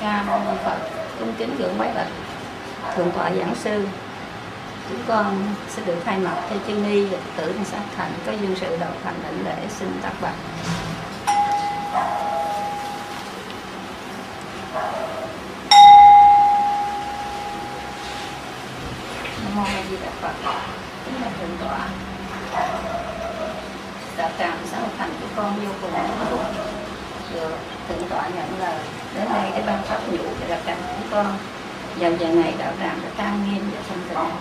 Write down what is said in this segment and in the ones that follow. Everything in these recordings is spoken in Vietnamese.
Ca Mâu Ni Phật. Cung kính gượng bái bạch thượng tọa giảng sư. Chúng con sẽ được thay mặt cho chư ni lịch tử trong sát thành có dân sự đầu thành đảnh lễ, xin tác bạch. Nam mô A Di Đà Phật. Kính thượng tọa. Đạo tràng xã hội thành của con vô cùng hạnh phúc được thượng tọa nhận lời đến đây để ban pháp vụ cho đạo tràng chúng con. Vào giờ này đạo tràng đã trang nghiêm và thanh tịnh.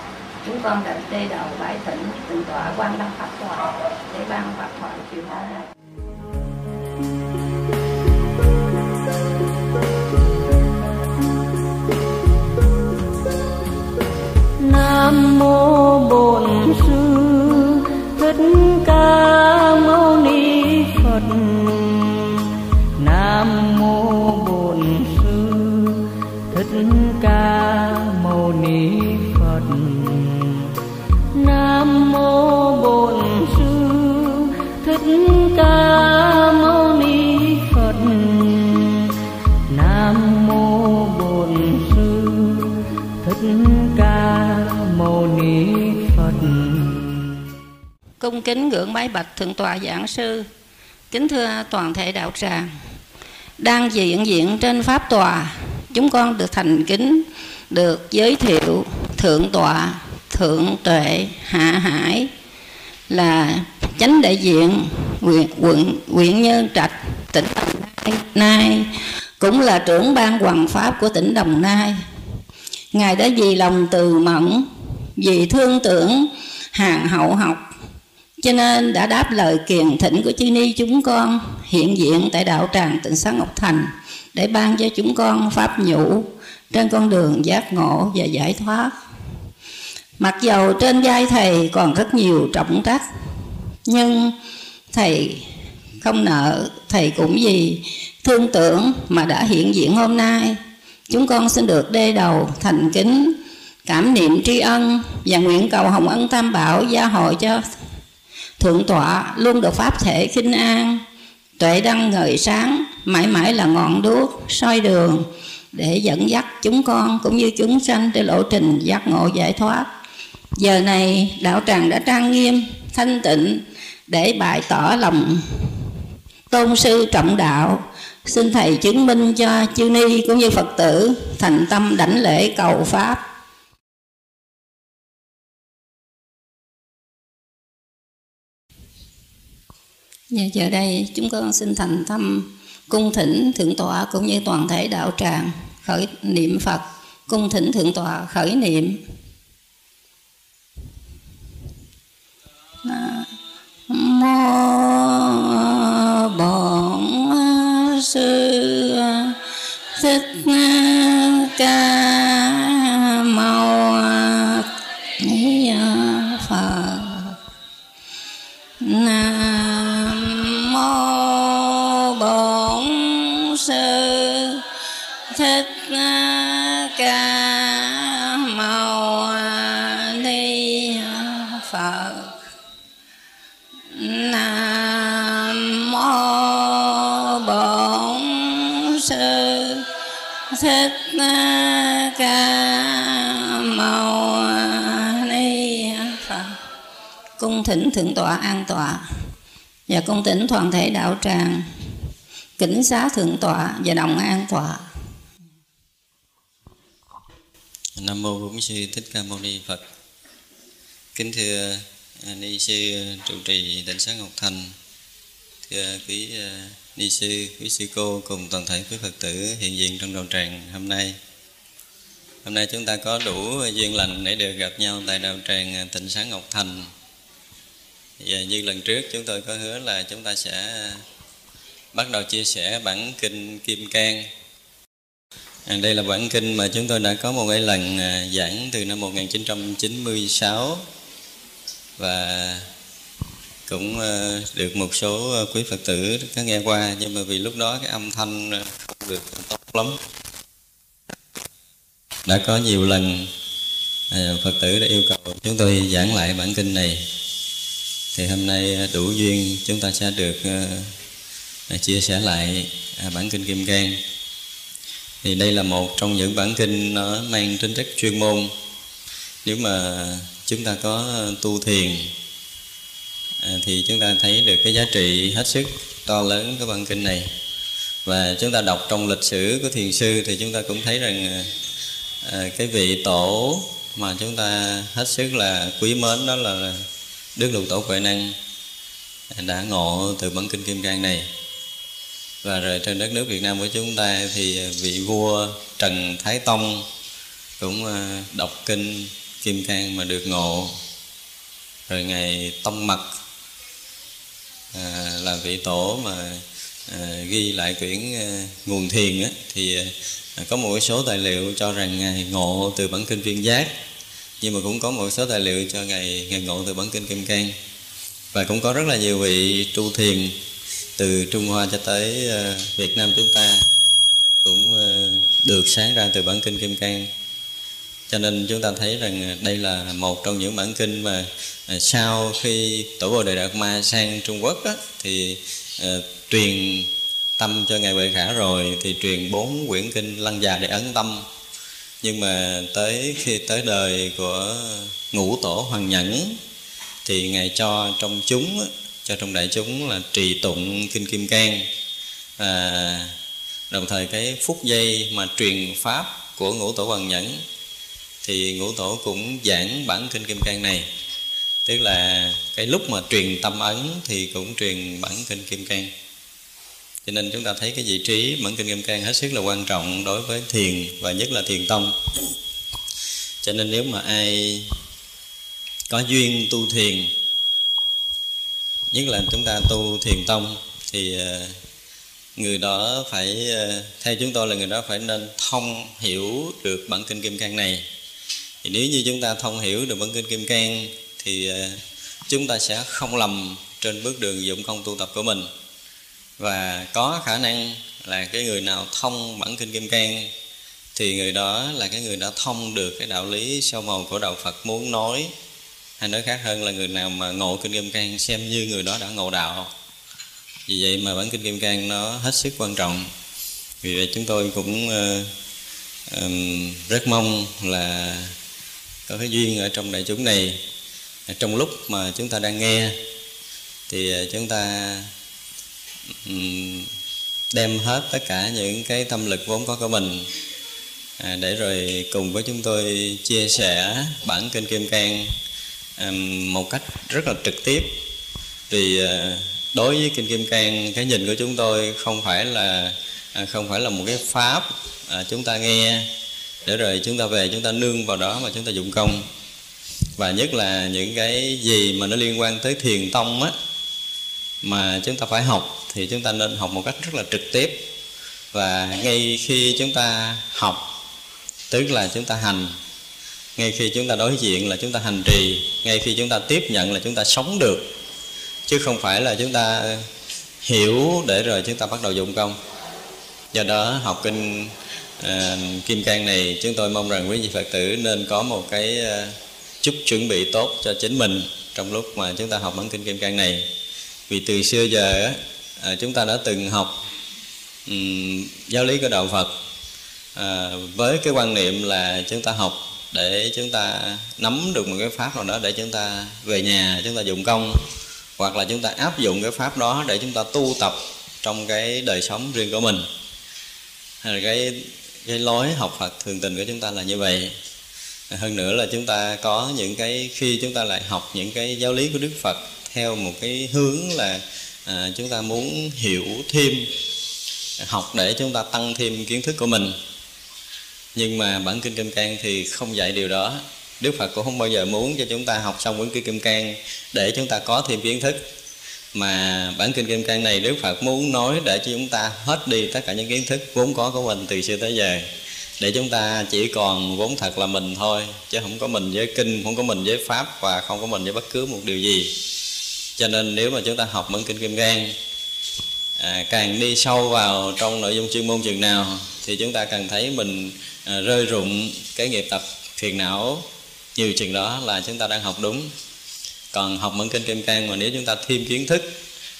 Chúng con đã tê đầu, bãi thỉnh thượng tọa quan đăng pháp tọa để ban pháp thoại chiều hôm nay Nam mô Bổn cung kính ngưỡng bái bạch thượng tọa giảng sư. Kính thưa toàn thể đạo tràng đang diện diện trên pháp tòa chúng con được thành kính được giới thiệu thượng tọa thượng tuệ hạ hải là chánh đại diện huyện quận huyện nhân trạch tỉnh đồng nai, nai cũng là trưởng ban hoàng pháp của tỉnh đồng nai. Ngài đã vì lòng từ mẫn vì thương tưởng hàng hậu học cho nên đã đáp lời kiền thỉnh của chư ni chúng con hiện diện tại đạo tràng tịnh xá Ngọc Thành để ban cho chúng con pháp nhũ trên con đường giác ngộ và giải thoát. Mặc dầu trên vai thầy còn rất nhiều trọng trách, nhưng thầy không nợ, thầy cũng vì thương tưởng mà đã hiện diện hôm nay. Chúng con xin được đê đầu thành kính cảm niệm tri ân và nguyện cầu hồng ân tam bảo gia hội cho thượng tọa luôn được pháp thể khinh an. Tuệ đăng ngời sáng, mãi mãi là ngọn đuốc, soi đường, để dẫn dắt chúng con cũng như chúng sanh trên lộ trình giác ngộ giải thoát. Giờ này, đạo tràng đã trang nghiêm, thanh tịnh, để bày tỏ lòng tôn sư trọng đạo. Xin thầy chứng minh cho chư ni cũng như phật tử thành tâm đảnh lễ cầu pháp. Và giờ đây chúng con xin thành tâm cung thỉnh thượng tọa cũng như toàn thể đạo tràng khởi niệm Phật, cung thỉnh thượng tọa khởi niệm. À, Mô Bổn Sư Thích Ca thượng tọa an tọa và cung tỉnh toàn thể đạo tràng kính xá thượng tọa và đồng an tọa Nam mô Bổn sư Thích Ca Mâu Ni Phật. Kính thưa à, ni sư trụ trì tỉnh xá Ngọc Thành, thưa quý à, ni sư, quý sư cô cùng toàn thể quý Phật tử hiện diện trong đạo tràng hôm nay. Hôm nay chúng ta có đủ duyên lành để được gặp nhau tại đạo tràng Tịnh Sáng Ngọc Thành. Và như lần trước chúng tôi có hứa là chúng ta sẽ ờ, bắt đầu chia sẻ bản kinh Kim Cang. À, đây là bản kinh mà chúng tôi đã có một cái lần ờ, giảng từ năm 1996 và cũng ờ, được một số quý Phật tử có nghe qua nhưng mà vì lúc đó cái âm thanh không được tốt lắm đã có nhiều lần Phật tử đã yêu cầu chúng tôi giảng lại bản kinh này thì hôm nay à, đủ duyên chúng ta sẽ được uh, chia sẻ lại bản kinh Kim Cang. Thì đây là một trong những bản kinh nó mang tính chất chuyên môn. Nếu mà chúng ta có tu thiền thì chúng ta thấy được cái giá trị hết sức to lớn của bản kinh này. Và chúng ta đọc trong lịch sử của thiền sư thì chúng ta cũng thấy rằng cái vị tổ mà chúng ta hết sức là quý mến đó là Đức Lục Tổ Huệ Năng đã ngộ từ bản kinh Kim Cang này. Và rồi trên đất nước Việt Nam của chúng ta thì vị vua Trần Thái Tông cũng ờ, đọc kinh Kim Cang mà được ngộ. Rồi ngày Tông Mật à, ờ, là vị tổ mà à, ghi lại quyển à, nguồn thiền á, thì à, có một số tài liệu cho rằng ngài ngộ từ bản kinh viên giác nhưng mà cũng có một số tài liệu cho ngày ngày ngộ từ bản kinh kim cang. Và cũng có rất là nhiều vị tu thiền từ trung hoa cho tới ờ, việt nam chúng ta cũng ờ, được sáng ra từ bản kinh kim cang. Cho nên chúng ta thấy rằng đây là một trong những bản kinh mà ờ, sau khi tổ bồ đề đạt ma sang trung quốc đó, thì uh, truyền tâm cho ngài bệ khả rồi thì truyền bốn quyển kinh lăng già để ấn tâm nhưng mà tới khi tới đời của ngũ tổ hoàng nhẫn thì ngài cho trong chúng cho trong đại chúng là trì tụng kinh kim cang. À, đồng thời cái phút giây mà truyền pháp của ngũ tổ hoàng nhẫn thì ngũ tổ cũng giảng bản kinh kim cang này. Tức là cái lúc mà truyền tâm ấn thì cũng truyền bản kinh kim cang cho nên chúng ta thấy cái vị trí bản kinh kim cang hết sức là quan trọng đối với thiền và nhất là thiền tông. Cho nên nếu mà ai có duyên tu thiền, nhất là chúng ta tu thiền tông, thì ờ, người đó phải ờ, theo chúng tôi là người đó phải nên thông hiểu được bản kinh kim cang này. Thì nếu như chúng ta thông hiểu được bản kinh kim cang thì ờ, chúng ta sẽ không lầm trên bước đường dụng công tu tập của mình và có khả năng là cái người nào thông bản kinh kim cang thì người đó là cái người đã thông được cái đạo lý sâu màu của đạo Phật muốn nói hay nói khác hơn là người nào mà ngộ kinh kim cang xem như người đó đã ngộ đạo. Vì vậy mà bản kinh kim cang nó hết sức quan trọng. Vì vậy chúng tôi cũng uh, um, rất mong là có cái duyên ở trong đại chúng này. Trong lúc mà chúng ta đang nghe thì ờ, chúng ta đem hết tất cả những cái tâm lực vốn có của mình. À, để rồi cùng với chúng tôi chia sẻ bản kinh kim cang một cách rất là trực tiếp. Vì à, đối với kinh kim cang cái nhìn của chúng tôi không phải là à, không phải là một cái pháp à, chúng ta nghe. Để rồi chúng ta về chúng ta nương vào đó mà chúng ta dụng công. Và nhất là những cái gì mà nó liên quan tới thiền tông á mà chúng ta phải học thì chúng ta nên học một cách rất là trực tiếp và ngay khi chúng ta học tức là chúng ta hành ngay khi chúng ta đối diện là chúng ta hành trì ngay khi chúng ta tiếp nhận là chúng ta sống được chứ không phải là chúng ta hiểu để rồi chúng ta bắt đầu dụng công do đó học kinh uh, kim cang này chúng tôi mong rằng quý vị phật tử nên có một cái uh, chút chuẩn bị tốt cho chính mình trong lúc mà chúng ta học bản kinh kim cang này vì từ xưa giờ á, chúng ta đã từng học um, giáo lý của đạo phật à, với cái quan niệm là chúng ta học để chúng ta nắm được một cái pháp nào đó để chúng ta về nhà chúng ta dụng công hoặc là chúng ta áp dụng cái pháp đó để chúng ta tu tập trong cái đời sống riêng của mình hay là cái cái lối học Phật thường tình của chúng ta là như vậy hơn nữa là chúng ta có những cái khi chúng ta lại học những cái giáo lý của Đức Phật theo một cái hướng là à, chúng ta muốn hiểu thêm học để chúng ta tăng thêm kiến thức của mình. Nhưng mà bản kinh kim cang thì không dạy điều đó. Đức phật cũng không bao giờ muốn cho chúng ta học xong quyển kinh kim cang để chúng ta có thêm kiến thức. Mà bản kinh kim cang này đức phật muốn nói để cho chúng ta hết đi tất cả những kiến thức vốn có của mình từ xưa tới giờ. Để chúng ta chỉ còn vốn thật là mình thôi chứ không có mình với kinh không có mình với pháp và không có mình với bất cứ một điều gì cho nên nếu mà chúng ta học bản kinh kim cang à, càng đi sâu vào trong nội dung chuyên môn chừng nào thì chúng ta càng thấy mình à, rơi rụng cái nghiệp tập phiền não nhiều chừng đó là chúng ta đang học đúng. Còn học bản kinh kim cang mà nếu chúng ta thêm kiến thức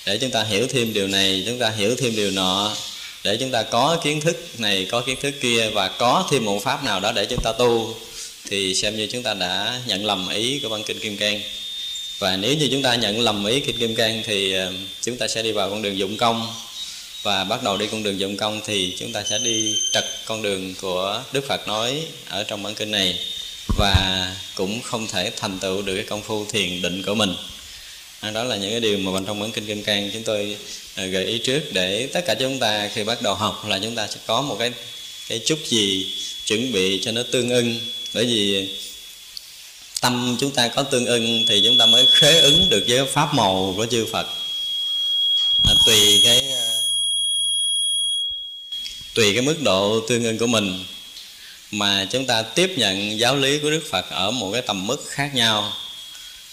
để chúng ta hiểu thêm điều này chúng ta hiểu thêm điều nọ để chúng ta có kiến thức này có kiến thức kia và có thêm một pháp nào đó để chúng ta tu thì xem như chúng ta đã nhận lầm ý của văn kinh kim cang và nếu như chúng ta nhận lầm ý kinh kim cang thì ờ, chúng ta sẽ đi vào con đường dụng công. Và bắt đầu đi con đường dụng công thì chúng ta sẽ đi trật con đường của đức phật nói ở trong bản kinh này. Và cũng không thể thành tựu được cái công phu thiền định của mình. À, đó là những cái điều mà bên trong bản kinh kim cang chúng tôi ờ, gợi ý trước để tất cả chúng ta khi bắt đầu học là chúng ta sẽ có một cái cái chút gì chuẩn bị cho nó tương ưng. Bởi vì tâm chúng ta có tương ưng thì chúng ta mới khế ứng được với pháp màu của chư Phật. À, tùy cái à, tùy cái mức độ tương ưng của mình mà chúng ta tiếp nhận giáo lý của Đức Phật ở một cái tầm mức khác nhau.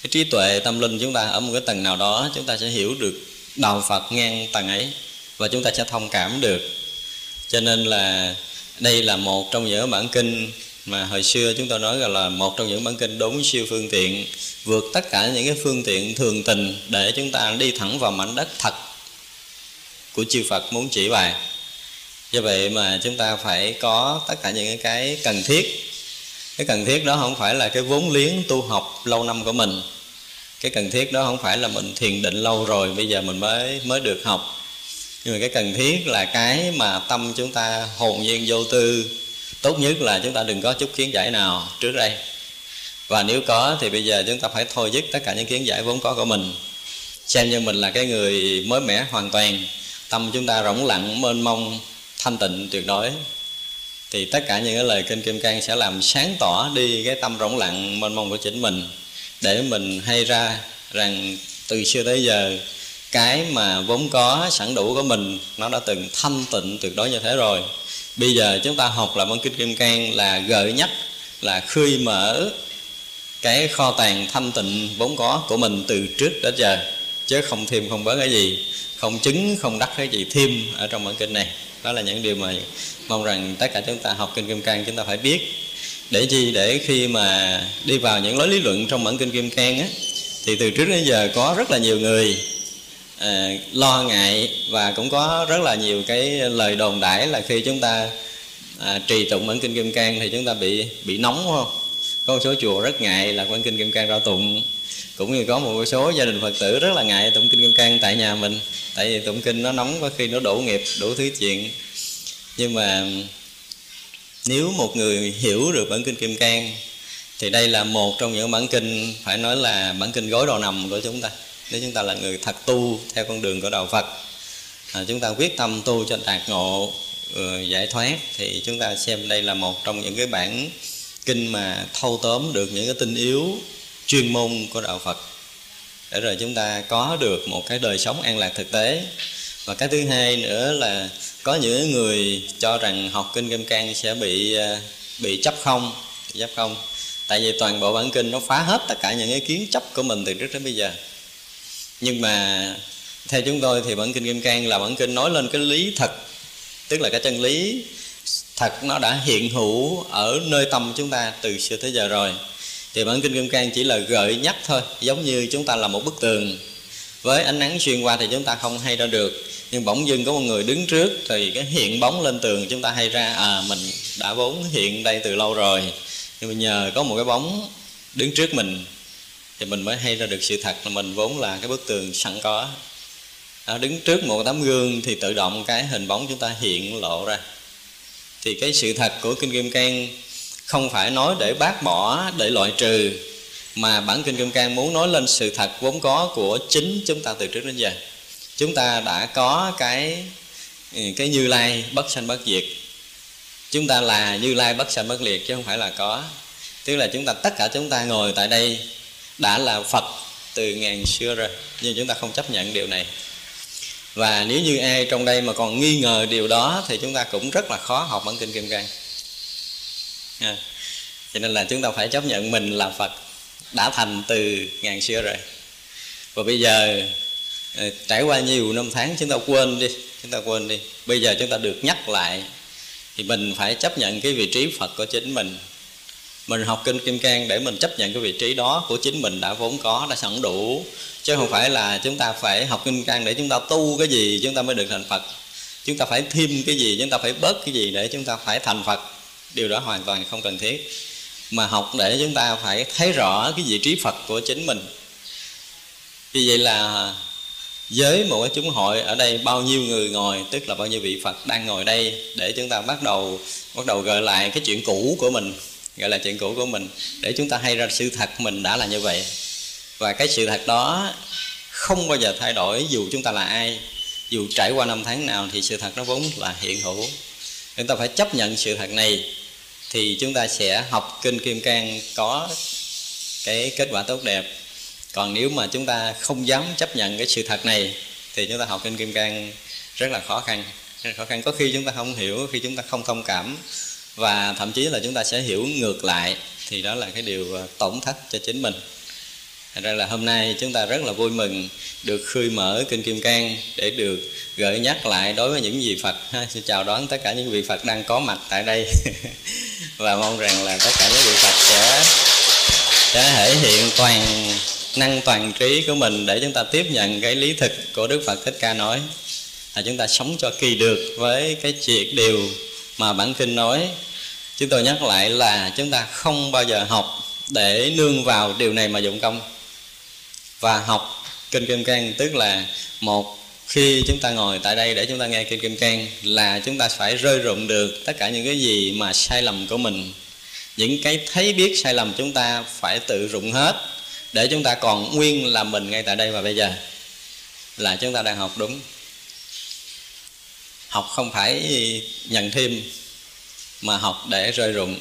Cái trí tuệ tâm linh chúng ta ở một cái tầng nào đó chúng ta sẽ hiểu được đạo Phật ngang tầng ấy và chúng ta sẽ thông cảm được. Cho nên là đây là một trong những bản kinh mà hồi xưa chúng tôi nói là một trong những bản kinh đốn siêu phương tiện, vượt tất cả những cái phương tiện thường tình để chúng ta đi thẳng vào mảnh đất thật của chư Phật muốn chỉ bài do vậy mà chúng ta phải có tất cả những cái cần thiết. Cái cần thiết đó không phải là cái vốn liếng tu học lâu năm của mình. Cái cần thiết đó không phải là mình thiền định lâu rồi bây giờ mình mới mới được học. Nhưng mà cái cần thiết là cái mà tâm chúng ta hồn nhiên vô tư tốt nhất là chúng ta đừng có chút kiến giải nào trước đây. Và nếu có thì bây giờ chúng ta phải thôi dứt tất cả những kiến giải vốn có của mình. Xem như mình là cái người mới mẻ hoàn toàn, tâm chúng ta rỗng lặng, mênh mông, thanh tịnh, tuyệt đối. Thì tất cả những cái lời kinh kim cang sẽ làm sáng tỏ đi cái tâm rỗng lặng, mênh mông của chính mình. Để mình hay ra rằng từ xưa tới giờ, cái mà vốn có sẵn đủ của mình, nó đã từng thanh tịnh tuyệt đối như thế rồi bây giờ chúng ta học là bản kinh kim cang là gợi nhắc, là khơi mở cái kho tàng thanh tịnh vốn có của mình từ trước đến giờ. Chứ không thêm không bớt cái gì, không chứng, không đắc cái gì thêm ở trong bản kinh này. Đó là những điều mà mong rằng tất cả chúng ta học kinh kim cang chúng ta phải biết. Để chi? Để khi mà đi vào những lối lý luận trong bản kinh kim cang á, thì từ trước đến giờ có rất là nhiều người à, lo ngại và cũng có rất là nhiều cái lời đồn đãi là khi chúng ta à, trì tụng bản kinh kim cang thì chúng ta bị bị nóng không? Có một số chùa rất ngại là bản kinh kim cang ra tụng. Cũng như có một số gia đình phật tử rất là ngại tụng kinh kim cang tại nhà mình tại vì tụng kinh nó nóng có khi nó đổ nghiệp đủ thứ chuyện. Nhưng mà nếu một người hiểu được bản kinh kim cang thì đây là một trong những bản kinh phải nói là bản kinh gối đầu nằm của chúng ta nếu chúng ta là người thật tu theo con đường của đạo phật à, chúng ta quyết tâm tu cho đạt ngộ ừ, giải thoát thì chúng ta xem đây là một trong những cái bản kinh mà thâu tóm được những cái tinh yếu chuyên môn của đạo phật. Để rồi chúng ta có được một cái đời sống an lạc thực tế. Và cái thứ hai nữa là có những người cho rằng học kinh kim cang sẽ bị à, bị chấp không bị chấp không. Tại vì toàn bộ bản kinh nó phá hết tất cả những cái kiến chấp của mình từ trước đến bây giờ nhưng mà theo chúng tôi thì bản kinh kim cang là bản kinh nói lên cái lý thật. Tức là cái chân lý thật nó đã hiện hữu ở nơi tâm chúng ta từ xưa tới giờ rồi. Thì bản kinh kim cang chỉ là gợi nhắc thôi, giống như chúng ta là một bức tường. Với ánh nắng xuyên qua thì chúng ta không hay ra được. Nhưng bỗng dưng có một người đứng trước thì cái hiện bóng lên tường chúng ta hay ra à mình đã vốn hiện đây từ lâu rồi. Nhưng mà nhờ có một cái bóng đứng trước mình thì mình mới hay ra được sự thật là mình vốn là cái bức tường sẵn có. À, đứng trước một tấm gương thì tự động cái hình bóng chúng ta hiện lộ ra. Thì cái sự thật của kinh kim cang không phải nói để bác bỏ để loại trừ mà bản kinh kim cang muốn nói lên sự thật vốn có của chính chúng ta từ trước đến giờ. Chúng ta đã có cái ừ, cái như lai bất sanh bất diệt. Chúng ta là như lai bất sanh bất liệt chứ không phải là có. Tức là chúng ta tất cả chúng ta ngồi tại đây đã là phật từ ngàn xưa rồi, nhưng chúng ta không chấp nhận điều này. Và nếu như ai trong đây mà còn nghi ngờ điều đó thì chúng ta cũng rất là khó học bản kinh kim cang. À. cho nên là chúng ta phải chấp nhận mình là phật đã thành từ ngàn xưa rồi. Và bây giờ ờ, trải qua nhiều năm tháng chúng ta quên đi, chúng ta quên đi. Bây giờ chúng ta được nhắc lại thì mình phải chấp nhận cái vị trí phật của chính mình mình học kinh kim cang để mình chấp nhận cái vị trí đó của chính mình đã vốn có, đã sẵn đủ. Chứ không phải là chúng ta phải học kinh cang để chúng ta tu cái gì, chúng ta mới được thành phật. Chúng ta phải thêm cái gì, chúng ta phải bớt cái gì để chúng ta phải thành phật. Điều đó hoàn toàn không cần thiết. Mà học để chúng ta phải thấy rõ cái vị trí phật của chính mình. Vì vậy là với một cái chúng hội ở đây bao nhiêu người ngồi, tức là bao nhiêu vị phật đang ngồi đây, để chúng ta bắt đầu bắt đầu gợi lại cái chuyện cũ của mình gọi là chuyện cũ của mình. Để chúng ta hay ra sự thật mình đã là như vậy. Và cái sự thật đó không bao giờ thay đổi dù chúng ta là ai. Dù trải qua năm tháng nào thì sự thật nó vốn là hiện hữu. Chúng ta phải chấp nhận sự thật này thì chúng ta sẽ học kinh kim cang có cái kết quả tốt đẹp. Còn nếu mà chúng ta không dám chấp nhận cái sự thật này thì chúng ta học kinh kim cang rất là khó khăn. Rất là khó khăn. Có khi chúng ta không hiểu khi chúng ta không thông cảm và thậm chí là chúng ta sẽ hiểu ngược lại thì đó là cái điều ờ, tổn thất cho chính mình. Thành ra là hôm nay chúng ta rất là vui mừng được khơi mở Kinh Kim Cang để được gợi nhắc lại đối với những vị Phật. Ha, xin chào đón tất cả những vị Phật đang có mặt tại đây. Và mong rằng là tất cả những vị Phật sẽ sẽ thể hiện toàn năng toàn trí của mình để chúng ta tiếp nhận cái lý thực của Đức Phật Thích Ca nói. Là chúng ta sống cho kỳ được với cái chuyện điều mà bản kinh nói, chúng tôi nhắc lại là chúng ta không bao giờ học để nương vào điều này mà dụng công. Và học kinh kim cang, tức là một khi chúng ta ngồi tại đây để chúng ta nghe kinh kim cang là chúng ta phải rơi rụng được tất cả những cái gì mà sai lầm của mình. Những cái thấy biết sai lầm chúng ta phải tự rụng hết để chúng ta còn nguyên là mình ngay tại đây và bây giờ là chúng ta đang học đúng học không phải nhận thêm, mà học để rơi rụng.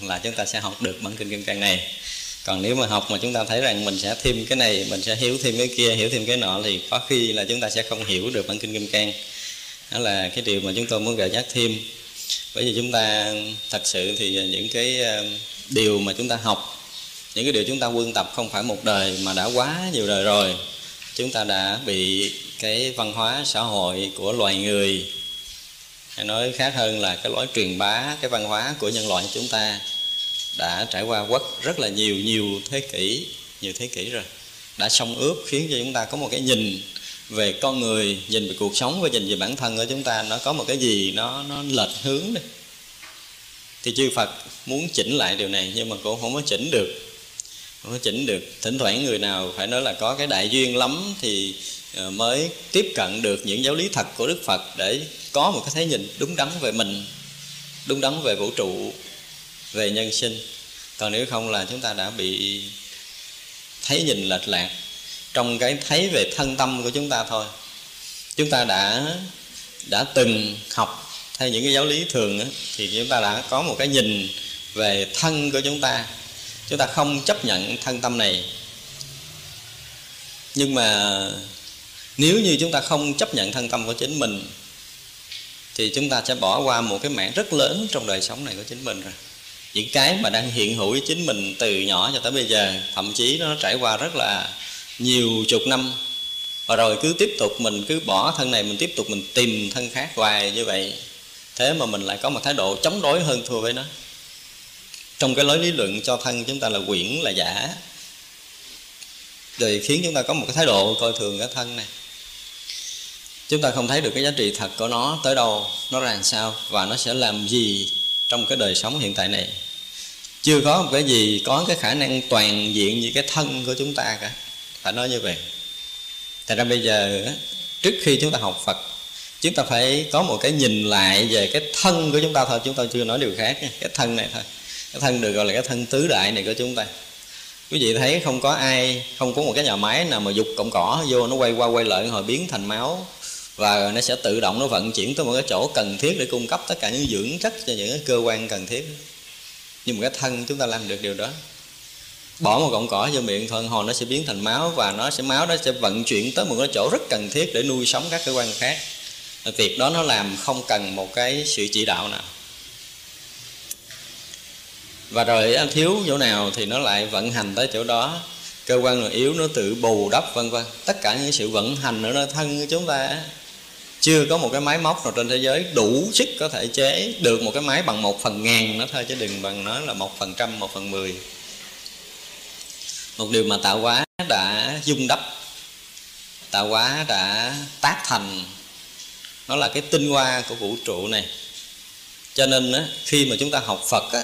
Là chúng ta sẽ học được bản kinh kim cang này. Còn nếu mà học mà chúng ta thấy rằng mình sẽ thêm cái này, mình sẽ hiểu thêm cái kia, hiểu thêm cái nọ, thì có khi là chúng ta sẽ không hiểu được bản kinh kim cang. Đó là cái điều mà chúng tôi muốn gợi nhắc thêm. Bởi vì chúng ta, thật sự thì những cái ờ, điều mà chúng ta học, những cái điều chúng ta quân tập không phải một đời mà đã quá nhiều đời rồi, chúng ta đã bị cái văn hóa xã hội của loài người. Hay nói khác hơn là cái lối truyền bá cái văn hóa của nhân loại chúng ta đã trải qua quất rất là nhiều nhiều thế kỷ, nhiều thế kỷ rồi. Đã xông ướp khiến cho chúng ta có một cái nhìn về con người, nhìn về cuộc sống và nhìn về bản thân của chúng ta. Nó có một cái gì nó nó lệch hướng đi. Thì chư Phật muốn chỉnh lại điều này, nhưng mà cũng không có chỉnh được. Không có chỉnh được. Thỉnh thoảng người nào phải nói là có cái đại duyên lắm thì À, mới tiếp cận được những giáo lý thật của Đức Phật để có một cái thấy nhìn đúng đắn về mình đúng đắn về vũ trụ về nhân sinh. Còn nếu không là chúng ta đã bị thấy nhìn lệch lạc trong cái thấy về thân tâm của chúng ta thôi. Chúng ta đã đã từng học theo những cái giáo lý thường đó, thì chúng ta đã có một cái nhìn về thân của chúng ta. Chúng ta không chấp nhận thân tâm này. Nhưng mà nếu như chúng ta không chấp nhận thân tâm của chính mình, thì chúng ta sẽ bỏ qua một cái mảng rất lớn trong đời sống này của chính mình rồi. Những cái mà đang hiện hữu với chính mình từ nhỏ cho tới bây giờ, thậm chí nó trải qua rất là nhiều chục năm. Và rồi cứ tiếp tục mình cứ bỏ thân này, mình tiếp tục mình tìm thân khác hoài như vậy. Thế mà mình lại có một thái độ chống đối hơn thua với nó. Trong cái lối lý luận cho thân chúng ta là quyển là giả. Rồi khiến chúng ta có một cái thái độ coi thường cái thân này chúng ta không thấy được cái giá trị thật của nó tới đâu, nó ra làm sao và nó sẽ làm gì trong cái đời sống hiện tại này. Chưa có một cái gì có cái khả năng toàn diện như cái thân của chúng ta cả. Phải nói như vậy. Tại ra bây giờ, trước khi chúng ta học phật, chúng ta phải có một cái nhìn lại về cái thân của chúng ta thôi, chúng ta chưa nói điều khác cái thân này thôi. Cái thân được gọi là cái thân tứ đại này của chúng ta. Quý vị thấy không có ai, không có một cái nhà máy nào mà dục cọng cỏ vô, nó quay qua quay lại hồi biến thành máu và nó sẽ tự động nó vận chuyển tới một cái chỗ cần thiết để cung cấp tất cả những dưỡng chất cho những cái cơ quan cần thiết. Nhưng mà cái thân chúng ta làm được điều đó. Bỏ một cọng cỏ vô miệng thôi hồn nó sẽ biến thành máu và nó sẽ, máu nó sẽ vận chuyển tới một cái chỗ rất cần thiết để nuôi sống các cơ quan khác. Việc đó nó làm không cần một cái sự chỉ đạo nào. Và rồi anh thiếu chỗ nào thì nó lại vận hành tới chỗ đó. Cơ quan nào yếu, nó tự bù đắp, vân vân. Tất cả những sự vận hành ở nơi thân của chúng ta chưa có một cái máy móc nào trên thế giới đủ sức có thể chế được một cái máy bằng một phần ngàn nó thôi chứ đừng bằng nó là một phần trăm một phần mười. Một điều mà tạo hóa đã dung đắp tạo hóa đã tác thành nó là cái tinh hoa của vũ trụ này. Cho nên á, khi mà chúng ta học phật á,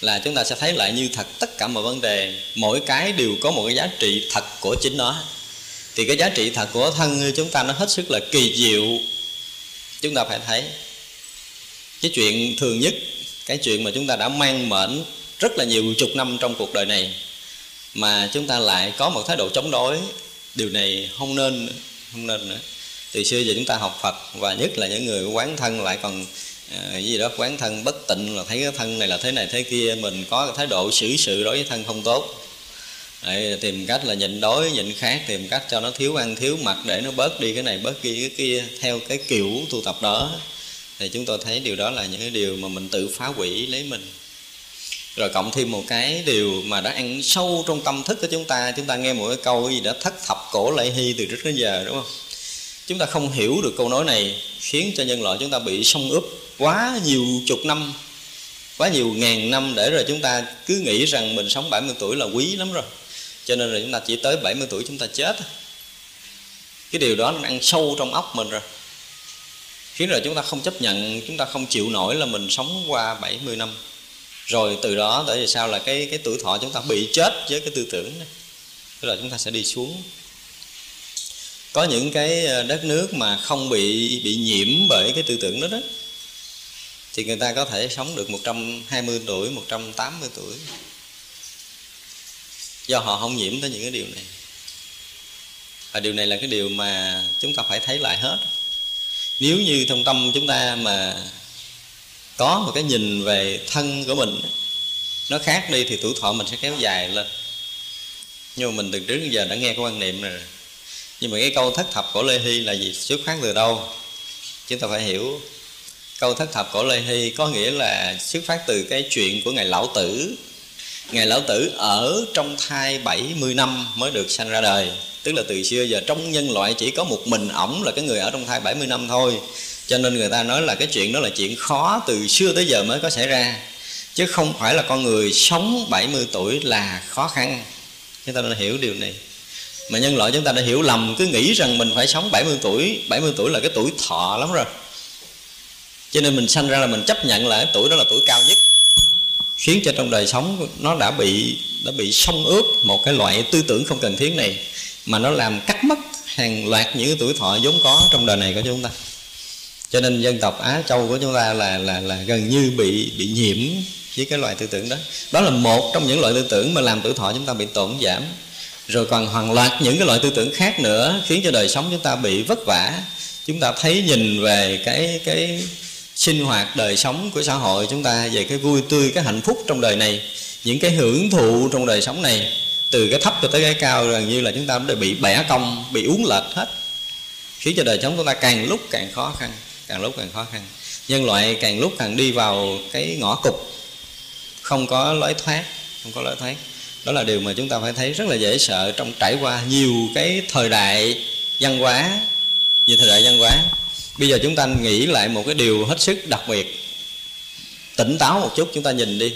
là chúng ta sẽ thấy lại như thật tất cả mọi vấn đề. Mỗi cái đều có một cái giá trị thật của chính nó thì cái giá trị thật của thân chúng ta nó hết sức là kỳ diệu. Chúng ta phải thấy cái chuyện thường nhất cái chuyện mà chúng ta đã mang mệnh rất là nhiều chục năm trong cuộc đời này mà chúng ta lại có một thái độ chống đối điều này không nên không nên nữa. Từ xưa giờ chúng ta học Phật và nhất là những người quán thân lại còn uh, gì đó quán thân bất tịnh là thấy cái thân này là thế này thế kia mình có cái thái độ xử sự đối với thân không tốt. Đấy, tìm cách là nhịn đói nhịn khát tìm cách cho nó thiếu ăn thiếu mặc để nó bớt đi cái này bớt đi cái kia theo cái kiểu tu tập đó. Thì chúng tôi thấy điều đó là những cái điều mà mình tự phá hủy lấy mình. Rồi cộng thêm một cái điều mà đã ăn sâu trong tâm thức của chúng ta chúng ta nghe một cái câu gì đã thất thập cổ lại hy từ trước đến giờ đúng không? Chúng ta không hiểu được câu nói này khiến cho nhân loại chúng ta bị sông ướp quá nhiều chục năm quá nhiều ngàn năm để rồi chúng ta cứ nghĩ rằng mình sống 70 tuổi là quý lắm rồi cho nên là chúng ta chỉ tới 70 tuổi chúng ta chết. Cái điều đó nó ăn sâu trong óc mình rồi. Khiến rồi chúng ta không chấp nhận chúng ta không chịu nổi là mình sống qua 70 năm. Rồi từ đó tại vì sao là cái cái tuổi thọ chúng ta bị chết với cái tư tưởng này? Tức là chúng ta sẽ đi xuống. Có những cái ờ, đất nước mà không bị bị nhiễm bởi cái tư tưởng đó đó thì người ta có thể sống được 120 tuổi, 180 tuổi do họ không nhiễm tới những cái điều này. Và điều này là cái điều mà chúng ta phải thấy lại hết. Nếu như trong tâm chúng ta mà có một cái nhìn về thân của mình, nó khác đi thì tuổi thọ mình sẽ kéo dài lên. Nhưng mà mình từ trước đến giờ đã nghe cái quan niệm này rồi. Nhưng mà cái câu thất thập của lê hy là gì? Xuất phát từ đâu? Chúng ta phải hiểu. Câu thất thập của lê hy có nghĩa là xuất phát từ cái chuyện của ngài lão tử ngài lão tử ở trong thai 70 năm mới được sanh ra đời. Tức là từ xưa giờ trong nhân loại chỉ có một mình ổng là cái người ở trong thai 70 năm thôi. Cho nên người ta nói là cái chuyện đó là chuyện khó từ xưa tới giờ mới có xảy ra. Chứ không phải là con người sống 70 tuổi là khó khăn. Chúng ta nên hiểu điều này. Mà nhân loại chúng ta đã hiểu lầm, cứ nghĩ rằng mình phải sống 70 tuổi 70 tuổi là cái tuổi thọ lắm rồi. Cho nên mình sanh ra là mình chấp nhận là cái tuổi đó là tuổi cao nhất khiến cho trong đời sống nó đã bị đã bị xông ướt một cái loại tư tưởng không cần thiết này, mà nó làm cắt mất hàng loạt những tuổi thọ vốn có trong đời này của chúng ta. Cho nên dân tộc Á Châu của chúng ta là là là gần như bị bị nhiễm với cái loại tư tưởng đó. Đó là một trong những loại tư tưởng mà làm tuổi thọ chúng ta bị tổn giảm. Rồi còn hàng loạt những cái loại tư tưởng khác nữa khiến cho đời sống chúng ta bị vất vả. Chúng ta thấy nhìn về cái cái sinh hoạt, đời sống của xã hội, chúng ta về cái vui tươi, cái hạnh phúc trong đời này, những cái hưởng thụ trong đời sống này, từ cái thấp cho tới cái cao, gần như là chúng ta đã bị bẻ cong, bị uống lệch hết. Khiến cho đời sống chúng ta càng lúc càng khó khăn, càng lúc càng khó khăn. Nhân loại càng lúc càng đi vào cái ngõ cụt, không có lối thoát, không có lối thoát. Đó là điều mà chúng ta phải thấy rất là dễ sợ trong trải qua nhiều cái thời đại văn hóa, nhiều thời đại văn hóa bây giờ chúng ta nghĩ lại một cái điều hết sức đặc biệt. Tỉnh táo một chút chúng ta nhìn đi.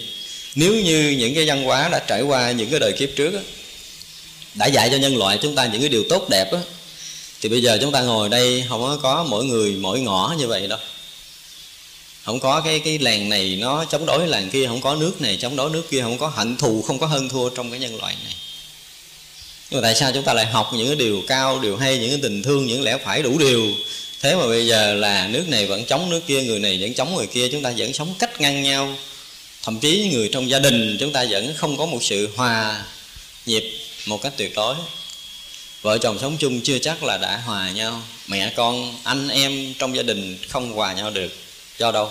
Nếu như những cái văn hóa đã trải qua những cái đời kiếp trước đó, đã dạy cho nhân loại chúng ta những cái điều tốt đẹp đó, thì bây giờ chúng ta ngồi đây không có, có mỗi người mỗi ngõ như vậy đâu. Không có cái cái làng này nó chống đối làng kia không có nước này chống đối nước kia không có hận thù không có hơn thua trong cái nhân loại này. Nhưng mà tại sao chúng ta lại học những cái điều cao điều hay những cái tình thương những lẽ phải đủ điều thế mà bây giờ là nước này vẫn chống nước kia, người này vẫn chống người kia, chúng ta vẫn sống cách ngăn nhau. Thậm chí người trong gia đình chúng ta vẫn không có một sự hòa nhịp một cách tuyệt đối. Vợ chồng sống chung chưa chắc là đã hòa nhau. Mẹ con, anh em trong gia đình không hòa nhau được. Do đâu?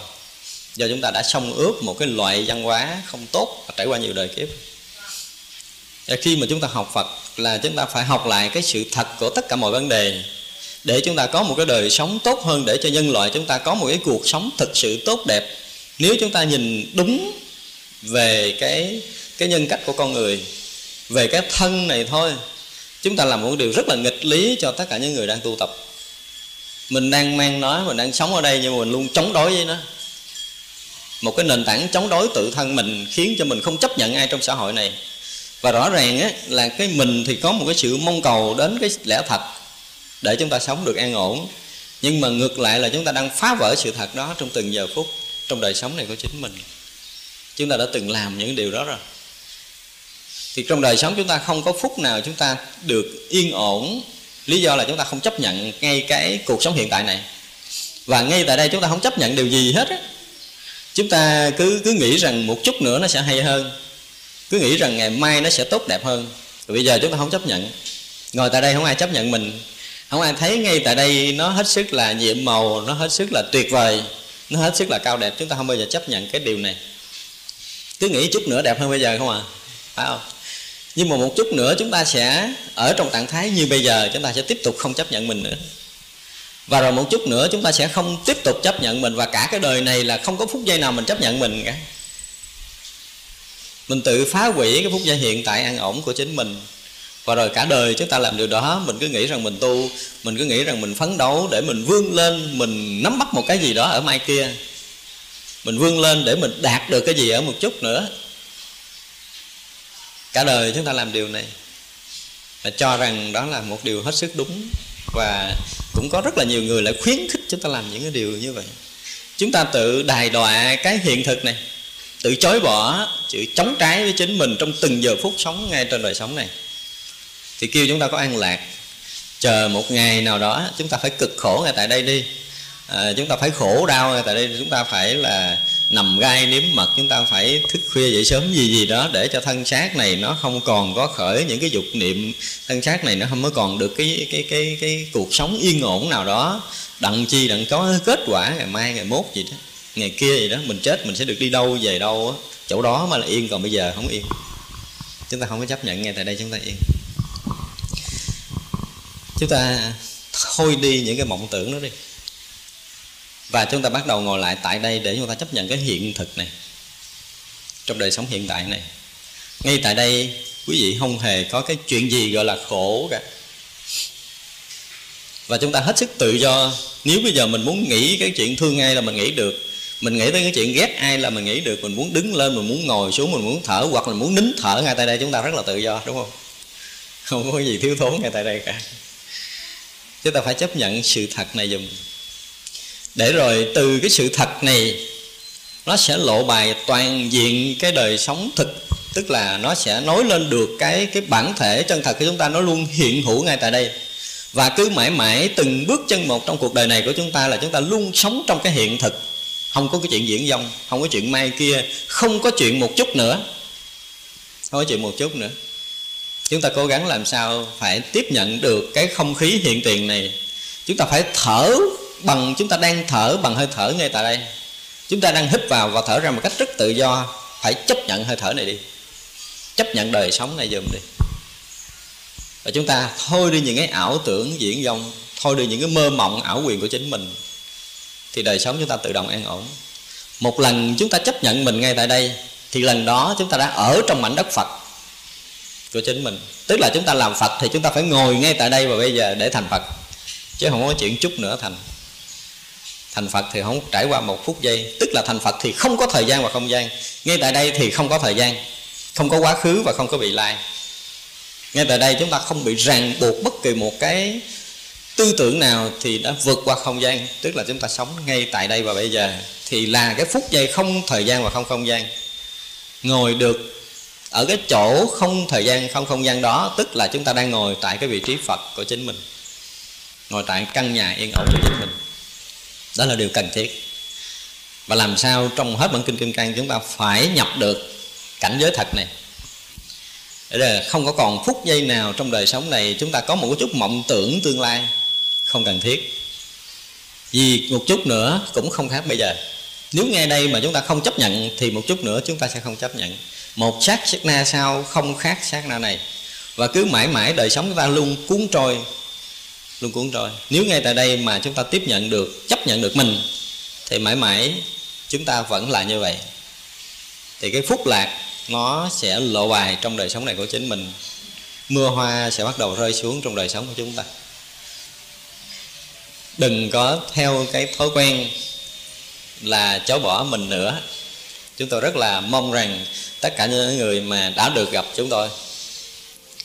Do chúng ta đã xông ướp một cái loại văn hóa không tốt và trải qua nhiều đời kiếp. Và khi mà chúng ta học phật là chúng ta phải học lại cái sự thật của tất cả mọi vấn đề để chúng ta có một cái đời sống tốt hơn để cho nhân loại chúng ta có một cái cuộc sống thực sự tốt đẹp. Nếu chúng ta nhìn đúng về cái cái nhân cách của con người về cái thân này thôi chúng ta làm một điều rất là nghịch lý cho tất cả những người đang tu tập. Mình đang mang nó mình đang sống ở đây nhưng mà mình luôn chống đối với nó. Một cái nền tảng chống đối tự thân mình khiến cho mình không chấp nhận ai trong xã hội này. Và rõ ràng á, là cái mình thì có một cái sự mong cầu đến cái lẽ thật để chúng ta sống được an ổn. Nhưng mà ngược lại là chúng ta đang phá vỡ sự thật đó trong từng giờ phút trong đời sống này của chính mình. Chúng ta đã từng làm những điều đó rồi. Thì trong đời sống chúng ta không có phút nào chúng ta được yên ổn. Lý do là chúng ta không chấp nhận ngay cái cuộc sống hiện tại này. Và ngay tại đây chúng ta không chấp nhận điều gì hết á. Chúng ta cứ cứ nghĩ rằng một chút nữa nó sẽ hay hơn. Cứ nghĩ rằng ngày mai nó sẽ tốt đẹp hơn. Rồi bây giờ chúng ta không chấp nhận. Ngồi tại đây không ai chấp nhận mình không ai thấy ngay tại đây nó hết sức là nhiệm màu, nó hết sức là tuyệt vời, nó hết sức là cao đẹp. Chúng ta không bao giờ chấp nhận cái điều này. Cứ nghĩ chút nữa đẹp hơn bây giờ không à phải không? Nhưng mà một chút nữa chúng ta sẽ ở trong trạng thái như bây giờ, chúng ta sẽ tiếp tục không chấp nhận mình nữa. Và rồi một chút nữa chúng ta sẽ không tiếp tục chấp nhận mình, và cả cái đời này là không có phút giây nào mình chấp nhận mình cả. Mình tự phá hủy cái phút giây hiện tại an ổn của chính mình và rồi cả đời chúng ta làm điều đó, mình cứ nghĩ rằng mình tu, mình cứ nghĩ rằng mình phấn đấu để mình vươn lên, mình nắm bắt một cái gì đó ở mai kia. Mình vươn lên để mình đạt được cái gì ở một chút nữa. Cả đời chúng ta làm điều này và cho rằng đó là một điều hết sức đúng. Và cũng có rất là nhiều người lại khuyến khích chúng ta làm những cái điều như vậy. Chúng ta tự đài đọa cái hiện thực này, tự chối bỏ chữ chống trái với chính mình trong từng giờ phút sống ngay trên đời sống này thì kêu chúng ta có an lạc. Chờ một ngày nào đó chúng ta phải cực khổ ngay tại đây đi. À, chúng ta phải khổ đau ngay tại đây chúng ta phải là nằm gai nếm mật chúng ta phải thức khuya dậy sớm gì gì đó để cho thân xác này nó không còn có khởi những cái dục niệm thân xác này nó không có còn được cái cái cái cái cuộc sống yên ổn nào đó đặng chi đặng có kết quả ngày mai ngày mốt gì đó ngày kia gì đó mình chết mình sẽ được đi đâu về đâu á. Chỗ đó mà là yên còn bây giờ không yên. Chúng ta không có chấp nhận ngay tại đây chúng ta yên chúng ta thôi đi những cái mộng tưởng đó đi. Và chúng ta bắt đầu ngồi lại tại đây để chúng ta chấp nhận cái hiện thực này, trong đời sống hiện tại này. Ngay tại đây, quý vị không hề có cái chuyện gì gọi là khổ cả. Và chúng ta hết sức tự do. Nếu bây giờ mình muốn nghĩ cái chuyện thương ai là mình nghĩ được, mình nghĩ tới cái chuyện ghét ai là mình nghĩ được, mình muốn đứng lên, mình muốn ngồi xuống, mình muốn thở hoặc mình muốn nín thở ngay tại đây, chúng ta rất là tự do, đúng không? Không có gì thiếu thốn ngay tại đây cả chúng ta phải chấp nhận sự thật này dùm để rồi từ cái sự thật này, nó sẽ lộ bài toàn diện cái đời sống thực, tức là nó sẽ nói lên được cái cái bản thể chân thật của chúng ta, nó luôn hiện hữu ngay tại đây. Và cứ mãi mãi từng bước chân một trong cuộc đời này của chúng ta là chúng ta luôn sống trong cái hiện thực. Không có cái chuyện diễn dông, không có chuyện mai kia, không có chuyện một chút nữa. Không có chuyện một chút nữa chúng ta cố gắng làm sao phải tiếp nhận được cái không khí hiện tiền này. Chúng ta phải thở bằng, chúng ta đang thở bằng hơi thở ngay tại đây. Chúng ta đang hít vào và thở ra một cách rất tự do. Phải chấp nhận hơi thở này đi. Chấp nhận đời sống này dùm đi. Và chúng ta thôi đi những cái ảo tưởng diễn dông, thôi đi những cái mơ mộng, ảo quyền của chính mình, thì đời sống chúng ta tự động an ổn. Một lần chúng ta chấp nhận mình ngay tại đây, thì lần đó chúng ta đã ở trong mảnh đất phật của chính mình. Tức là chúng ta làm phật thì chúng ta phải ngồi ngay tại đây và bây giờ để thành phật. Chứ không có chuyện chút nữa thành. Thành phật thì không trải qua một phút giây. Tức là thành phật thì không có thời gian và không gian. Ngay tại đây thì không có thời gian. Không có quá khứ và không có vị lai. Ngay tại đây chúng ta không bị ràng buộc bất kỳ một cái tư tưởng nào thì đã vượt qua không gian. Tức là chúng ta sống ngay tại đây và bây giờ. Thì là cái phút giây không thời gian và không không gian. Ngồi được ở cái chỗ không thời gian, không không gian đó, tức là chúng ta đang ngồi tại cái vị trí phật của chính mình. Ngồi tại căn nhà yên ổn của chính mình. Đó là điều cần thiết. Và làm sao trong hết bản kinh kim cang chúng ta phải nhập được cảnh giới thật này. Để là không có còn phút giây nào trong đời sống này chúng ta có một chút mộng tưởng tương lai. Không cần thiết. Vì một chút nữa cũng không khác bây giờ. Nếu ngay đây mà chúng ta không chấp nhận thì một chút nữa chúng ta sẽ không chấp nhận một sát sát na sau không khác sát na này. Và cứ mãi mãi đời sống chúng ta luôn cuốn trôi, luôn cuốn trôi. Nếu ngay tại đây mà chúng ta tiếp nhận được, chấp nhận được mình, thì mãi mãi chúng ta vẫn là như vậy. Thì cái phúc lạc, nó sẽ lộ bài trong đời sống này của chính mình. Mưa hoa sẽ bắt đầu rơi xuống trong đời sống của chúng ta. Đừng có theo cái thói quen là chối bỏ mình nữa chúng tôi rất là mong rằng tất cả những người mà đã được gặp chúng tôi,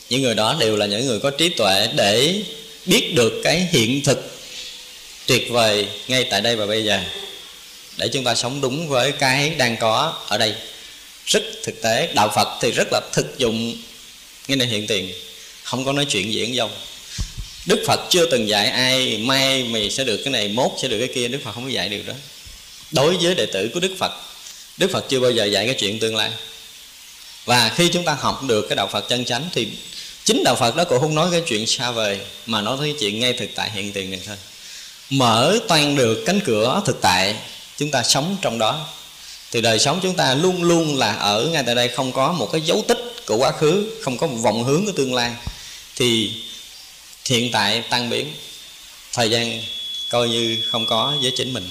những người đó đều là những người có trí tuệ để biết được cái hiện thực tuyệt vời ngay tại đây và bây giờ, để chúng ta sống đúng với cái đang có ở đây. Rất thực tế, đạo phật thì rất là thực dụng. Ngay này hiện tiền, không có nói chuyện diễn dông đức phật chưa từng dạy ai mai mày sẽ được cái này, mốt sẽ được cái kia. Đức phật không có dạy điều đó. Đối với đệ tử của đức phật đức phật chưa bao giờ dạy cái chuyện tương lai. Và khi chúng ta học được cái đạo phật chân chánh thì chính đạo phật đó cũng không nói cái chuyện xa vời, mà nói cái chuyện ngay thực tại hiện tiền này thôi. Mở toan được cánh cửa thực tại, chúng ta sống trong đó. Thì đời sống chúng ta luôn luôn là ở ngay tại đây, không có một cái dấu tích của quá khứ, không có một vọng hướng của tương lai. Thì hiện tại tăng biến, thời gian coi như không có với chính mình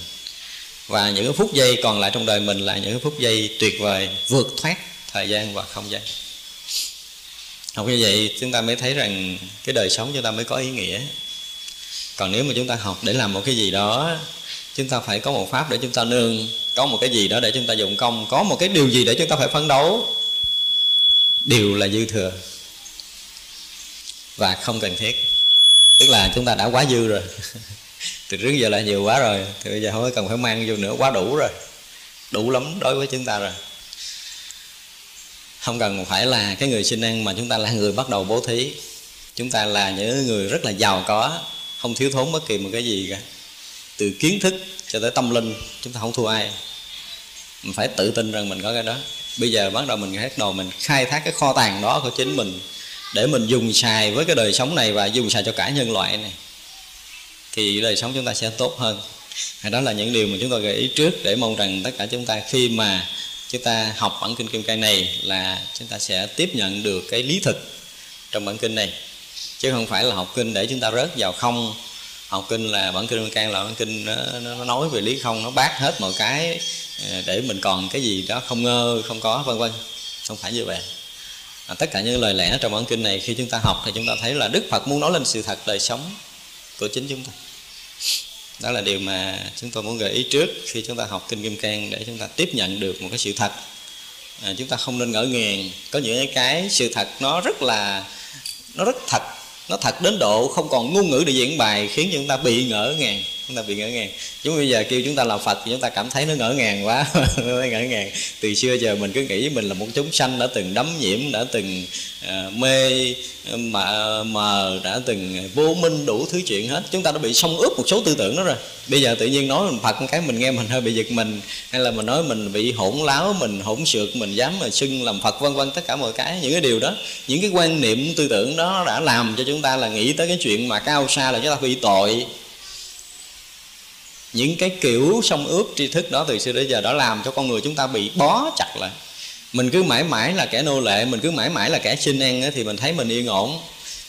và những phút giây còn lại trong đời mình là những phút giây tuyệt vời. Vượt thoát. Thời gian và không gian. Học như vậy chúng ta mới thấy rằng cái đời sống chúng ta mới có ý nghĩa. Còn nếu mà chúng ta học để làm một cái gì đó chúng ta phải có một pháp để chúng ta nương có một cái gì đó để chúng ta dụng công có một cái điều gì để chúng ta phải phấn đấu đều là dư thừa và không cần thiết. Tức là chúng ta đã quá dư rồi từ trước giờ là nhiều quá rồi. Thì bây giờ không cần phải mang vô nữa. Quá đủ rồi. Đủ lắm đối với chúng ta rồi. Không cần phải là cái người sinh ăn mà chúng ta là người bắt đầu bố thí. Chúng ta là những người rất là giàu có. Không thiếu thốn bất kỳ một cái gì cả. Từ kiến thức cho tới tâm linh, chúng ta không thua ai. Mình phải tự tin rằng mình có cái đó. Bây giờ bắt đầu mình hết đầu mình khai thác cái kho tàng đó của chính mình để mình dùng xài với cái đời sống này và dùng xài cho cả nhân loại này thì đời sống chúng ta sẽ tốt hơn. Đó là những điều mà chúng tôi gợi ý trước để mong rằng tất cả chúng ta khi mà chúng ta học bản kinh kim cang này là chúng ta sẽ tiếp nhận được cái lý thực trong bản kinh này. Chứ không phải là học kinh để chúng ta rớt vào không. Học kinh là bản kinh kim cang là bản kinh nó, nó nói về lý không nó bác hết mọi cái ờ, để mình còn cái gì đó không ngơ không có vân vân. Không phải như vậy. À, tất cả những lời lẽ trong bản kinh này khi chúng ta học thì chúng ta thấy là đức phật muốn nói lên sự thật đời sống của chính chúng ta đó là điều mà chúng tôi muốn gợi ý trước khi chúng ta học kinh kim cang để chúng ta tiếp nhận được một cái sự thật. À, chúng ta không nên ngỡ ngàng. Có những cái sự thật nó rất là nó rất thật nó thật đến độ không còn ngôn ngữ để diễn bài khiến chúng ta bị ngỡ ngàng chúng ta bị ngỡ ngàng. Chúng bây giờ kêu chúng ta là phật thì chúng ta cảm thấy nó ngỡ ngàng quá. Nó ngỡ ngàng. Từ xưa giờ mình cứ nghĩ mình là một chúng sanh đã từng đắm nhiễm đã từng uh, mê mà mờ đã từng vô minh đủ thứ chuyện hết. Chúng ta đã bị xông ướp một số tư tưởng đó rồi. Bây giờ tự nhiên nói mình phật cái mình nghe mình hơi bị giật mình hay là mình nói mình bị hỗn láo mình hỗn xược mình dám mà xưng làm phật vân vân tất cả mọi cái những cái điều đó. Những cái quan niệm tư tưởng đó đã làm cho chúng ta là nghĩ tới cái chuyện mà cao xa là chúng ta bị tội những cái kiểu sông ướp tri thức đó từ xưa đến giờ đó làm cho con người chúng ta bị bó chặt lại. Mình cứ mãi mãi là kẻ nô lệ mình cứ mãi mãi là kẻ xin ăn thì mình thấy mình yên ổn.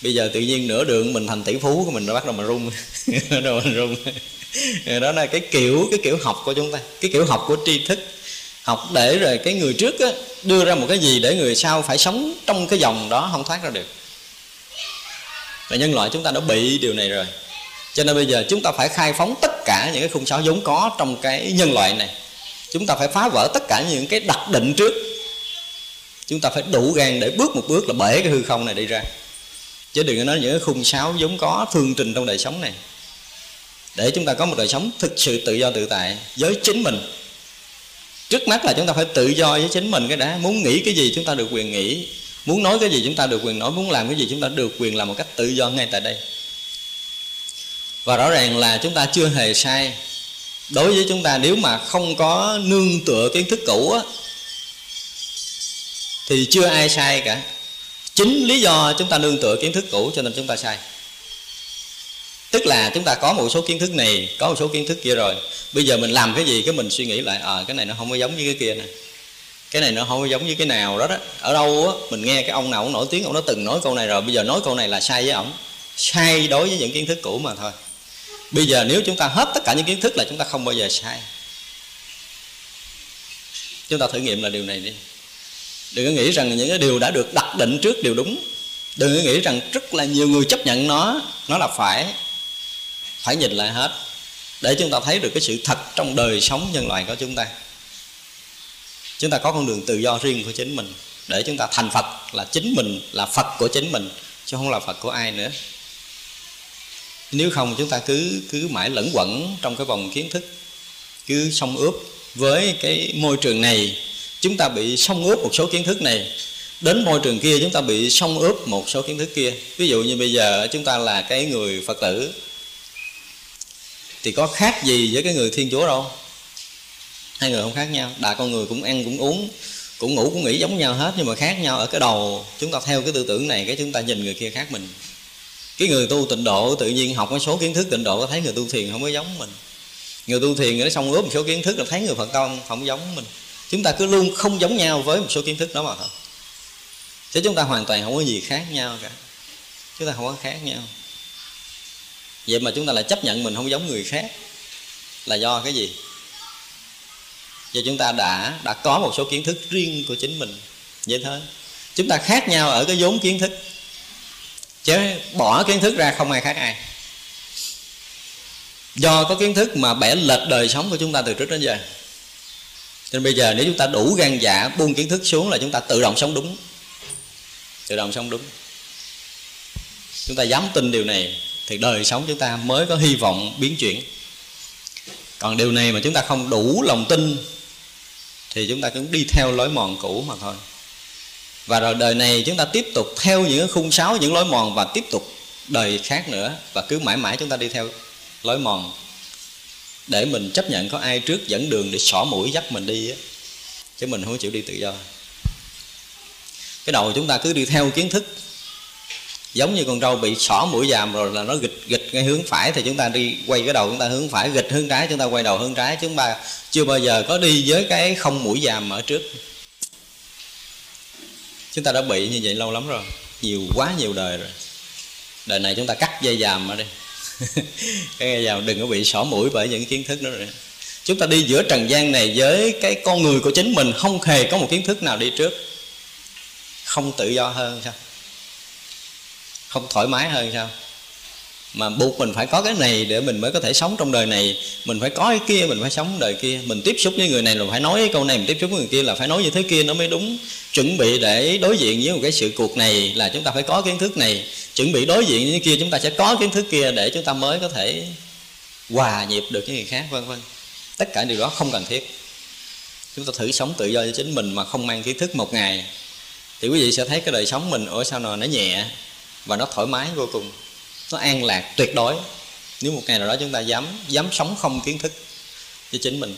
Bây giờ tự nhiên nửa đường mình thành tỷ phú của mình nó bắt đầu mà rung rồi mình rung đó là cái kiểu cái kiểu học của chúng ta cái kiểu học của tri thức. Học để rồi cái người trước á, đưa ra một cái gì để người sau phải sống trong cái dòng đó không thoát ra được. Và nhân loại chúng ta đã bị điều này rồi cho nên bây giờ chúng ta phải khai phóng tất cả những cái khung sáo vốn có trong cái nhân loại này. Chúng ta phải phá vỡ tất cả những cái đặc định trước. Chúng ta phải đủ gan để bước một bước là bể cái hư không này đi ra. Chứ đừng có nói những cái khung sáo vốn có phương trình trong đời sống này. Để chúng ta có một đời sống thực sự tự do tự tại với chính mình. Trước mắt là chúng ta phải tự do với chính mình cái đã. Muốn nghĩ cái gì chúng ta được quyền nghĩ. Muốn nói cái gì chúng ta được quyền nói. Muốn làm cái gì chúng ta được quyền làm một cách tự do ngay tại đây và rõ ràng là chúng ta chưa hề sai. Đối với chúng ta nếu mà không có nương tựa kiến thức cũ á thì chưa ai sai cả. Chính lý do chúng ta nương tựa kiến thức cũ cho nên chúng ta sai. Tức là chúng ta có một số kiến thức này có một số kiến thức kia rồi. Bây giờ mình làm cái gì cái mình suy nghĩ lại à, cái này nó không có giống như cái kia nè. Cái này nó không có giống như cái nào đó đó. Ở đâu á mình nghe cái ông nào cũng nổi tiếng ông nó từng nói câu này rồi. Bây giờ nói câu này là sai với ổng. Sai đối với những kiến thức cũ mà thôi bây giờ nếu chúng ta hết tất cả những kiến thức là chúng ta không bao giờ sai. Chúng ta thử nghiệm là điều này đi. Đừng có nghĩ rằng những cái điều đã được đặt định trước đều đúng. Đừng có nghĩ rằng rất là nhiều người chấp nhận nó nó là phải. Phải nhìn lại hết. Để chúng ta thấy được cái sự thật trong đời sống nhân loại của chúng ta. Chúng ta có con đường tự do riêng của chính mình. Để chúng ta thành phật là chính mình, là phật của chính mình, chứ không là phật của ai nữa nếu không, chúng ta cứ cứ mãi lẫn quẩn trong cái vòng kiến thức, cứ xông ướp. Với cái môi trường này, chúng ta bị xông ướp một số kiến thức này. Đến môi trường kia, chúng ta bị xông ướp một số kiến thức kia. Ví dụ như bây giờ chúng ta là cái người phật tử, thì có khác gì với cái người thiên chúa đâu? Hai người không khác nhau. Đại con người cũng ăn, cũng uống, cũng ngủ, cũng nghĩ giống nhau hết, nhưng mà khác nhau ở cái đầu. Chúng ta theo cái tư tưởng này, cái chúng ta nhìn người kia khác mình cái người tu tịnh độ, tự nhiên học một số kiến thức tịnh độ, có thấy người tu thiền không có giống mình. Người tu thiền nó xong ướp một số kiến thức là thấy người phật tông không giống mình. Chúng ta cứ luôn không giống nhau với một số kiến thức đó mà thôi. Chứ chúng ta hoàn toàn không có gì khác nhau cả. Chúng ta không có khác nhau. Vậy mà chúng ta lại chấp nhận mình không giống người khác. Là do cái gì? Do chúng ta đã đã có một số kiến thức riêng của chính mình. Vậy thôi. Chúng ta khác nhau ở cái vốn kiến thức chứ bỏ kiến thức ra không ai khác ai. Do có kiến thức mà bẻ lệch đời sống của chúng ta từ trước đến giờ. Nên bây giờ nếu chúng ta đủ gan dạ buông kiến thức xuống là chúng ta tự động sống đúng. Tự động sống đúng. Chúng ta dám tin điều này thì đời sống chúng ta mới có hy vọng biến chuyển. Còn điều này mà chúng ta không đủ lòng tin thì chúng ta cũng đi theo lối mòn cũ mà thôi và rồi đời này chúng ta tiếp tục theo những khung sáo, những lối mòn và tiếp tục đời khác nữa. Và cứ mãi mãi chúng ta đi theo lối mòn để mình chấp nhận có ai trước dẫn đường để xỏ mũi dắt mình đi á. Chứ mình không chịu đi tự do. Cái đầu chúng ta cứ đi theo kiến thức. Giống như con trâu bị xỏ mũi dàm rồi là nó gịch gịch ngay hướng phải thì chúng ta đi quay cái đầu chúng ta hướng phải, gịch hướng trái, chúng ta quay đầu hướng trái. Chúng ta chưa bao giờ có đi với cái không mũi dàm ở trước chúng ta đã bị như vậy lâu lắm rồi. Nhiều quá nhiều đời rồi. Đời này chúng ta cắt dây dàm ở đây cái dây dàm đừng có bị xỏ mũi bởi những kiến thức đó rồi. Chúng ta đi giữa trần gian này với cái con người của chính mình, không hề có một kiến thức nào đi trước. Không tự do hơn sao? Không thoải mái hơn sao? Mà buộc mình phải có cái này để mình mới có thể sống trong đời này. Mình phải có cái kia, mình phải sống đời kia. Mình tiếp xúc với người này là phải nói cái câu này, mình tiếp xúc với người kia là phải nói như thế kia, nó mới đúng. Chuẩn bị để đối diện với một cái sự cuộc này là chúng ta phải có kiến thức này. Chuẩn bị đối diện với kia, chúng ta sẽ có kiến thức kia để chúng ta mới có thể hòa nhịp được với người khác, vân vân. Tất cả điều đó không cần thiết. Chúng ta thử sống tự do cho chính mình mà không mang kiến thức một ngày. Thì quý vị sẽ thấy cái đời sống mình ở sao nào nó nhẹ và nó thoải mái vô cùng nó an lạc tuyệt đối. Nếu một ngày nào đó chúng ta dám dám sống không kiến thức cho chính mình,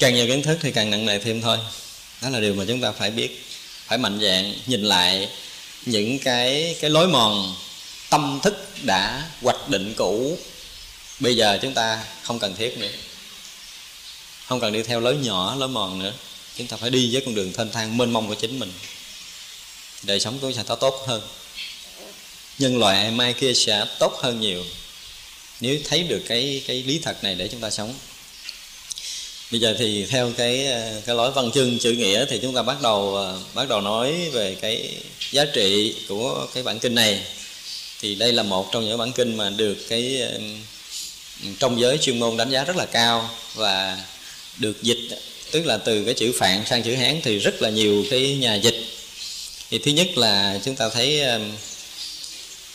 càng nhiều kiến thức thì càng nặng nề thêm thôi. Đó là điều mà chúng ta phải biết, phải mạnh dạn nhìn lại những cái cái lối mòn tâm thức đã hoạch định cũ. Bây giờ chúng ta không cần thiết nữa. Không cần đi theo lối nhỏ, lối mòn nữa. Chúng ta phải đi với con đường thênh thang mênh mông của chính mình. Đời sống của chúng ta tốt hơn nhân loại mai kia sẽ tốt hơn nhiều nếu thấy được cái cái lý thật này để chúng ta sống. Bây giờ thì theo cái cái lối văn chương chữ nghĩa thì chúng ta bắt đầu bắt đầu nói về cái giá trị của cái bản kinh này. Thì đây là một trong những bản kinh mà được cái trong giới chuyên môn đánh giá rất là cao và được dịch, tức là từ cái chữ phạn sang chữ hán thì rất là nhiều cái nhà dịch. Thì thứ nhất là chúng ta thấy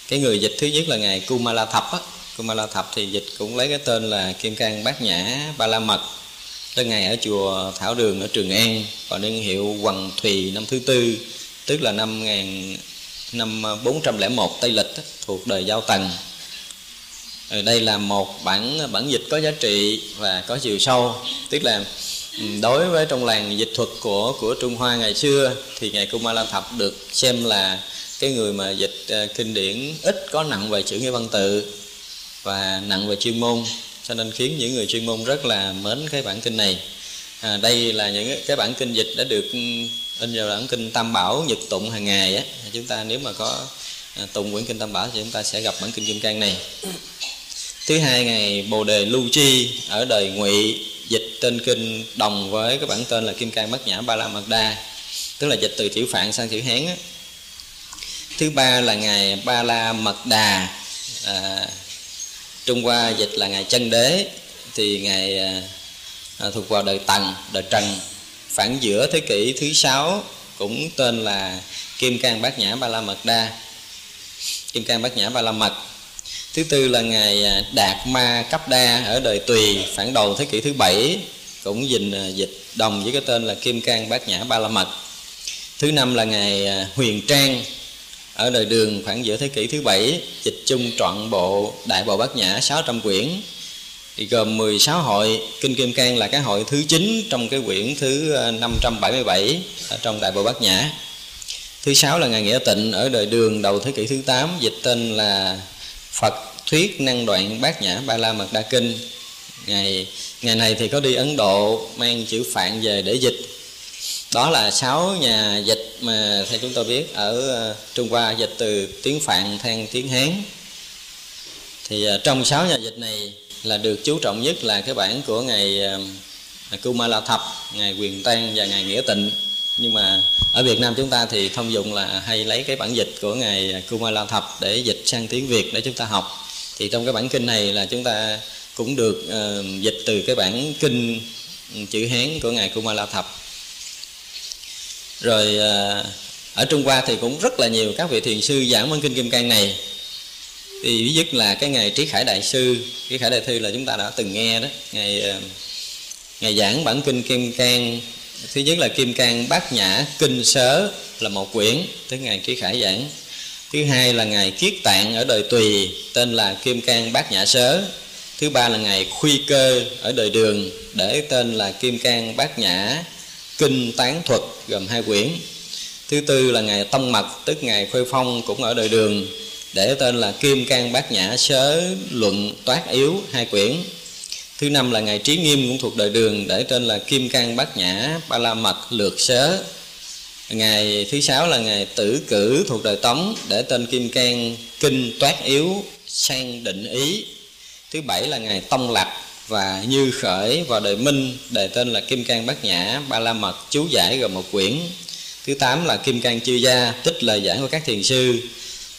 cái người dịch thứ nhất là ngài Kumala Thập á. Kumala Thập thì dịch cũng lấy cái tên là Kim Cang Bát Nhã Ba La Mật. Đó ngài ở chùa Thảo Đường ở Trường An, còn niên hiệu Hoàng Thùy năm thứ tư, tức là năm ngàn, năm 401 Tây Lịch thuộc đời Giao Tần. Ở đây là một bản bản dịch có giá trị và có chiều sâu. Tức là ừ, đối với trong làng dịch thuật của của Trung Hoa ngày xưa, thì ngài Kumala Thập được xem là cái người mà dịch à, kinh điển ít có nặng về chữ nghĩa văn tự và nặng về chuyên môn cho nên khiến những người chuyên môn rất là mến cái bản kinh này. À, đây là những cái bản kinh dịch đã được ừ, in vào bản kinh tam bảo nhật tụng hàng ngày á. Chúng ta nếu mà có à, tụng quyển kinh tam bảo thì chúng ta sẽ gặp bản kinh kim cang này. Thứ hai ngày bồ đề lưu chi ở đời ngụy dịch trên kinh đồng với cái bản tên là kim cang bát nhã ba la mật đa tức là dịch từ chữ phạn sang chữ hán á thứ ba là ngày ba la mật đà à, trung hoa dịch là ngày chân đế thì ngày à, à thuộc vào đời tần đời trần. Phản giữa thế kỷ thứ sáu cũng tên là kim cang bát nhã ba la mật đa kim cang bát nhã ba la mật thứ tư là ngày à, đạt ma cấp đa ở đời tùy phản đầu thế kỷ thứ bảy cũng dình à, dịch đồng với cái tên là kim cang bát nhã ba la mật thứ năm là ngày huyền trang ở đời đường khoảng giữa thế kỷ thứ bảy, dịch chung trọn bộ đại bộ bát nhã 600 quyển. Thì gồm 16 hội, kinh kim cang là cái hội thứ 9 trong cái quyển thứ ờ, 577 ở trong đại bộ bát nhã. Thứ sáu là ngày nghĩa tịnh ở đời đường đầu thế kỷ thứ 8 dịch tên là Phật thuyết năng đoạn bát nhã ba la mật đa kinh. Ngày ngày này thì có đi Ấn Độ mang chữ Phạn về để dịch đó là sáu nhà dịch mà theo chúng tôi biết ở ờ, Trung Hoa dịch từ tiếng Phạn sang tiếng Hán. Thì ờ, trong sáu nhà dịch này là được chú trọng nhất là cái bản của ngày ờ, Kumala Thập ngày Quyền Tan và ngày Nghĩa Tịnh. Nhưng mà ở Việt Nam chúng ta thì thông dụng là hay lấy cái bản dịch của ngài Kumala Thập để dịch sang tiếng Việt để chúng ta học. Thì trong cái bản kinh này là chúng ta cũng được uh, dịch từ cái bản kinh ừ, chữ Hán của ngài Kumala Thập rồi à, ở Trung Hoa thì cũng rất là nhiều các vị thiền sư giảng văn kinh Kim Cang này. Thì ví nhất là cái ngày Trí Khải Đại sư, Trí Khải Đại Thư là chúng ta đã từng nghe đó, ngày à, ngày giảng bản kinh Kim Cang. Thứ nhất là kim cang bát nhã kinh sớ là một quyển tới ngày trí khải giảng. Thứ hai là ngày kiết tạng ở đời tùy, tên là kim cang bát nhã sớ. Thứ ba là ngày khuy cơ ở đời đường, để tên là kim cang bát nhã kinh tán thuật gồm hai quyển. Thứ tư là ngày tông mật, tức ngày khuê phong cũng ở đời đường. Để tên là kim cang bát nhã sớ luận toát yếu, hai quyển. Thứ năm là ngày trí nghiêm cũng thuộc đời đường, để tên là kim cang bát nhã ba la mật lược sớ. Ngày thứ sáu là ngày tử cử thuộc đời tống, để tên kim cang kinh toát yếu, sang định ý. Thứ bảy là ngày tông lạc và như khởi vào đời minh, đề tên là kim cang bát nhã, ba la mật, chú giải gồm một quyển. Thứ tám là kim cang chư gia, tích lời giảng của các thiền sư.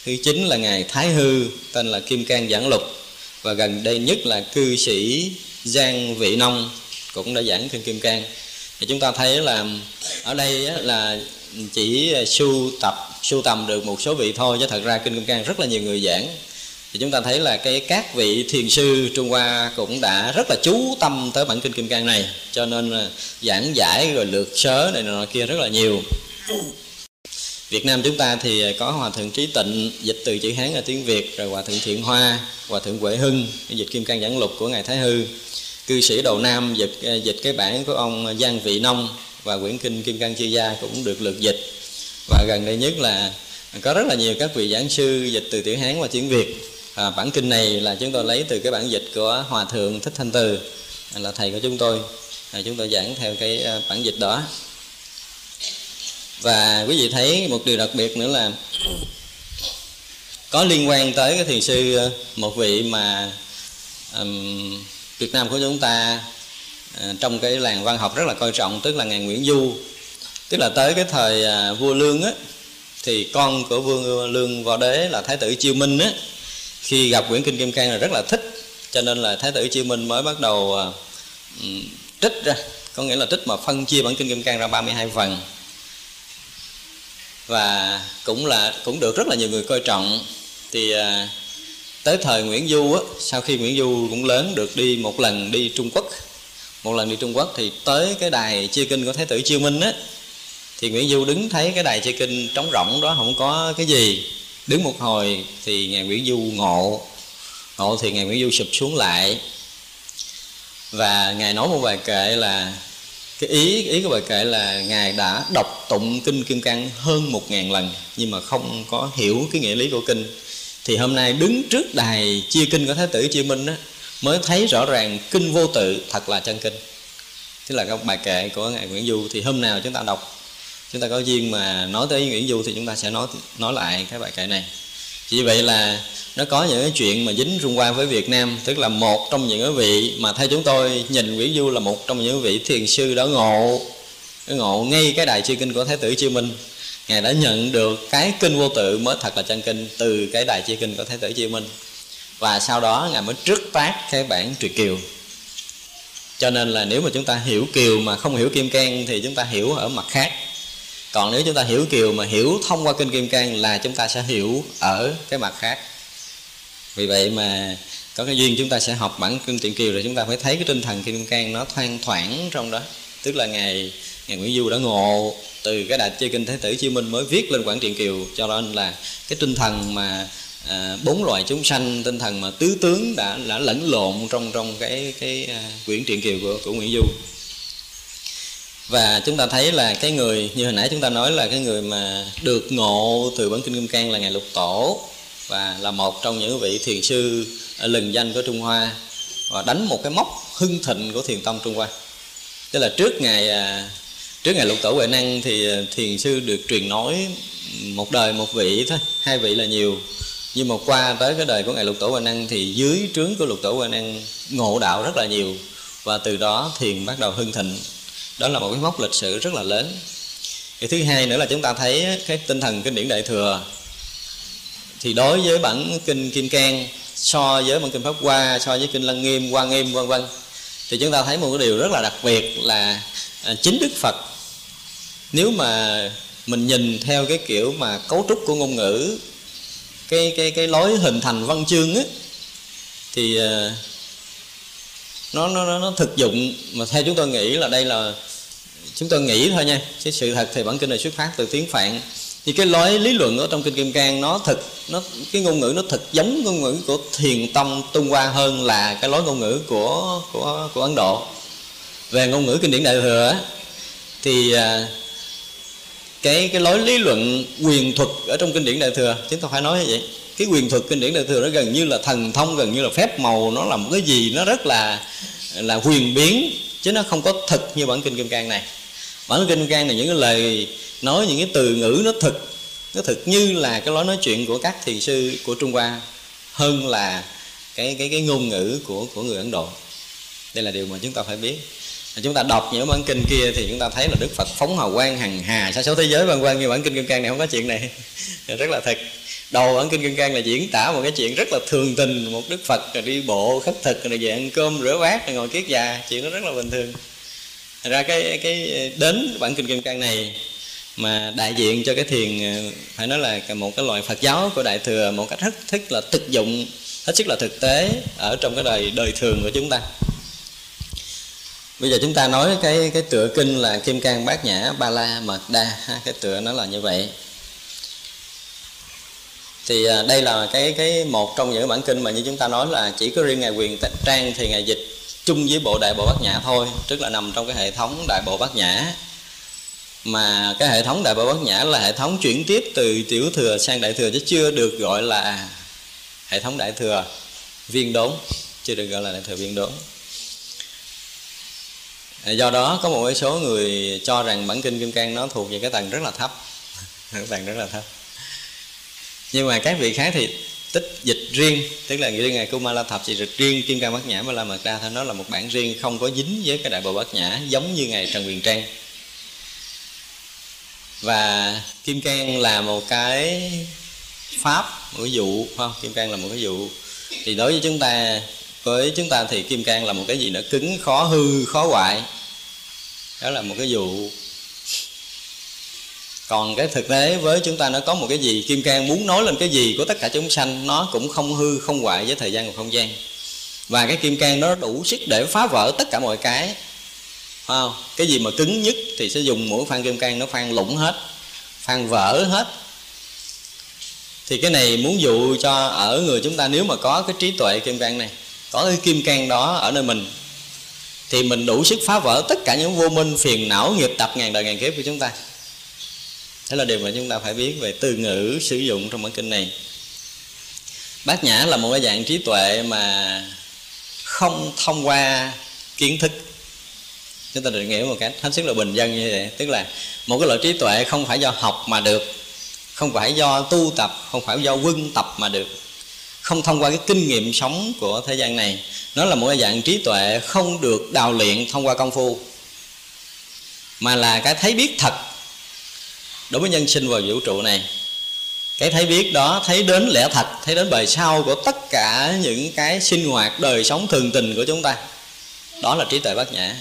Thứ chín là ngài thái hư, tên là kim cang giảng lục và gần đây nhất là cư sĩ Giang Vị Nông, cũng đã giảng kinh Kim Cang. Thì chúng ta thấy là ở đây là chỉ sưu tập, sưu tầm được một số vị thôi, chứ thật ra kinh Kim Cang rất là nhiều người giảng thì chúng ta thấy là cái các vị thiền sư Trung Hoa cũng đã rất là chú tâm tới bản kinh Kim Cang này cho nên giảng giải rồi lược sớ này nọ kia rất là nhiều. Việt Nam chúng ta thì có Hòa Thượng Trí Tịnh dịch từ chữ Hán ra tiếng Việt rồi Hòa Thượng Thiện Hoa, Hòa Thượng Huệ Hưng dịch Kim Cang Giảng Lục của Ngài Thái Hư. Cư sĩ đầu nam dịch à, dịch cái bản của ông Giang Vị Nông và quyển kinh Kim Cang chia Gia cũng được lượt dịch. Và gần đây nhất là có rất là nhiều các vị giảng sư dịch từ tiếng Hán qua tiếng Việt à, bản kinh này là chúng tôi lấy từ cái bản dịch của Hòa Thượng Thích Thanh Từ là thầy của chúng tôi. À, chúng tôi giảng theo cái à, bản dịch đó. Và quý vị thấy một điều đặc biệt nữa là có liên quan tới cái thiền sư à, một vị mà um, Việt Nam của chúng ta uh, trong cái làng văn học rất là coi trọng tức là ngài Nguyễn Du. Tức là tới cái thời uh, vua Lương á thì con của vua Lương Võ Đế là Thái tử Chiêu Minh á khi gặp quyển kinh Kim Cang là rất là thích cho nên là Thái tử Chiêu Minh mới bắt đầu à, trích ra. Có nghĩa là trích mà phân chia bản kinh Kim Cang ra 32 phần. Và cũng là cũng được rất là nhiều người coi trọng. Thì à, tới thời Nguyễn Du á, sau khi Nguyễn Du cũng lớn được đi một lần đi Trung Quốc một lần đi Trung Quốc thì tới cái đài chia kinh của Thái tử Chiêu Minh á thì Nguyễn Du đứng thấy cái đài chia kinh trống rỗng đó không có cái gì đứng một hồi thì ngài Nguyễn Du ngộ. Ngộ thì ngài Nguyễn Du sụp xuống lại. Và ngài nói một bài kệ là cái ý ý của bài kệ là ngài đã đọc tụng kinh kim cang hơn một ngàn lần nhưng mà không có hiểu cái nghĩa lý của kinh. Thì hôm nay đứng trước đài chia kinh của thái tử chiêu minh đó, mới thấy rõ ràng kinh vô tự thật là chân kinh. Tức là các bài kệ của ngài nguyễn du thì hôm nào chúng ta đọc chúng ta có duyên mà nói tới nguyễn du thì chúng ta sẽ nói nói lại cái bài kệ này. Chỉ vậy là nó có những cái chuyện mà dính rung qua với Việt Nam, tức là một trong những cái vị mà theo chúng tôi nhìn Nguyễn Du là một trong những vị thiền sư đã ngộ ngộ ngay cái đài chi kinh của Thái tử Chiêu Minh. Ngài đã nhận được cái kinh vô tự mới thật là chân kinh từ cái đài chi kinh của Thái tử Chiêu Minh. Và sau đó ngài mới trước tác cái bản truyền kiều. Cho nên là nếu mà chúng ta hiểu kiều mà không hiểu kim cang thì chúng ta hiểu ở mặt khác còn nếu chúng ta hiểu kiều mà hiểu thông qua kinh kim cang là chúng ta sẽ hiểu ở cái mặt khác. Vì vậy mà có cái duyên chúng ta sẽ học bản kinh truyện kiều rồi chúng ta phải thấy cái tinh thần kim cang nó thoang thoảng trong đó. Tức là ngày ngày nguyễn du đã ngộ từ cái đại chơi kinh thế tử chí minh mới viết lên quảng truyện kiều. Cho nên là cái tinh thần mà à, bốn loài chúng sanh tinh thần mà tứ tướng đã đã lẫn lộn trong trong cái cái à, quyển truyện kiều của của Nguyễn Du và chúng ta thấy là cái người, như hồi nãy chúng ta nói là cái người mà được ngộ từ bản kinh kim cang là ngài lục tổ, và là một trong những vị thiền sư lừng danh của trung hoa và đánh một cái mốc hưng thịnh của thiền tông trung hoa. Tức là trước ngày à, trước ngày lục tổ huệ năng thì à, thiền sư được truyền nói một đời một vị thôi, hai vị là nhiều. Nhưng mà qua tới cái đời của ngài lục tổ huệ năng thì dưới trướng của lục tổ huệ năng ngộ đạo rất là nhiều và từ đó thiền bắt đầu hưng thịnh đó là một cái mốc lịch sử rất là lớn. Cái thứ hai nữa là chúng ta thấy cái tinh thần kinh điển đại thừa. Thì đối với bản kinh kim cang, so với bản kinh pháp hoa, so với kinh lăng nghiêm, hoa nghiêm, vân vân, thì chúng ta thấy một cái điều rất là đặc biệt là à, chính đức phật, nếu mà mình nhìn theo cái kiểu mà cấu trúc của ngôn ngữ, cái cái cái lối hình thành văn chương á, thì à, nó nó nó thực dụng. Mà theo chúng tôi nghĩ là đây là, chúng tôi nghĩ thôi nha, chứ sự thật thì bản kinh này xuất phát từ tiếng phạn. Thì cái lối lý luận ở trong kinh kim cang nó thực, nó, cái ngôn ngữ nó thực giống ngôn ngữ của thiền tông tung hoa hơn là cái lối ngôn ngữ của của của ấn độ. Về ngôn ngữ kinh điển đại thừa thì à, cái cái lối lý luận quyền thuật ở trong kinh điển đại thừa chúng ta phải nói như vậy cái quyền thuật kinh điển đại thừa nó gần như là thần thông, gần như là phép màu, nó là một cái gì nó rất là là huyền biến, chứ nó không có thực như bản kinh kim cang này. Bản kinh kim cang này những cái lời nói, những cái từ ngữ nó thực nó thực như là cái lối nói chuyện của các thiền sư của trung hoa hơn là cái cái cái ngôn ngữ của của người ấn độ. Đây là điều mà chúng ta phải biết. Chúng ta đọc những bản kinh kia thì chúng ta thấy là đức phật phóng hào quang hằng hà sa số thế giới vân vân như bản kinh kim cang này không có chuyện này. Rất là thật đầu bản kinh kim cang là diễn tả một cái chuyện rất là thường tình, một đức phật rồi đi bộ khất thực rồi về ăn cơm rửa bát rồi ngồi kiết già, chuyện nó rất là bình thường. Thật ra cái cái đến bản kinh kim cang này mà đại diện cho cái thiền ờ, phải nói là một cái loại Phật giáo của đại thừa một cách rất thích là thực dụng, hết sức là thực tế ở trong cái đời đời thường của chúng ta. Bây giờ chúng ta nói cái cái tựa kinh là kim cang bát nhã ba la mật đa cái tựa nó là như vậy thì à, đây là cái cái một trong những bản kinh mà như chúng ta nói là chỉ có riêng ngài quyền trang thì ngài dịch chung với bộ đại bộ bát nhã thôi, tức là nằm trong cái hệ thống đại bộ bát nhã. Mà cái hệ thống đại bộ bát nhã là hệ thống chuyển tiếp từ tiểu thừa sang đại thừa chứ chưa được gọi là hệ thống đại thừa, viên đốn, chưa được gọi là đại thừa viên đốn. À, do đó có một số người cho rằng bản kinh kim cang nó thuộc về cái tầng rất là thấp, cái tầng rất là thấp nhưng mà các vị khác thì tích dịch riêng, tức là riêng ngài Kumala thập thì dịch riêng kim cang bát nhã mà la mật đa thôi nó là một bản riêng không có dính với cái đại bộ bát nhã, giống như ngài trần quyền trang. Và kim cang là một cái pháp, một cái dụ không? Kim cang là một cái dụ. Thì đối với chúng ta, với chúng ta thì kim cang là một cái gì nó cứng, khó hư, khó hoại. Đó là một cái dụ còn cái thực tế với chúng ta nó có một cái gì? Kim cang muốn nói lên cái gì của tất cả chúng sanh, nó cũng không hư, không hoại với thời gian và không gian. Và cái kim cang nó đủ sức để phá vỡ tất cả mọi cái. Không? Cái gì mà cứng nhất thì sẽ dùng mũi phan kim cang, nó phan lủng hết, phan vỡ hết. Thì cái này muốn dụ cho ở người chúng ta nếu mà có cái trí tuệ kim cang này, có cái kim cang đó ở nơi mình, thì mình đủ sức phá vỡ tất cả những vô minh, phiền não, nghiệp tập ngàn đời ngàn kiếp của chúng ta đó là điều mà chúng ta phải biết về từ ngữ sử dụng trong bản kinh này. Bát nhã là một cái dạng trí tuệ mà không thông qua kiến thức. Chúng ta định nghĩa một cách hết sức là bình dân như vậy. Tức là một cái loại trí tuệ không phải do học mà được, không phải do tu tập, không phải do quân tập mà được. Không thông qua cái kinh nghiệm sống của thế gian này. Nó là một cái dạng trí tuệ không được đào luyện thông qua công phu, mà là cái thấy biết thật đối với nhân sinh vào vũ trụ này, cái thấy biết đó, thấy đến lẽ thật, thấy đến bề sau của tất cả những cái sinh hoạt đời sống thường tình của chúng ta, đó là trí tuệ bát nhã.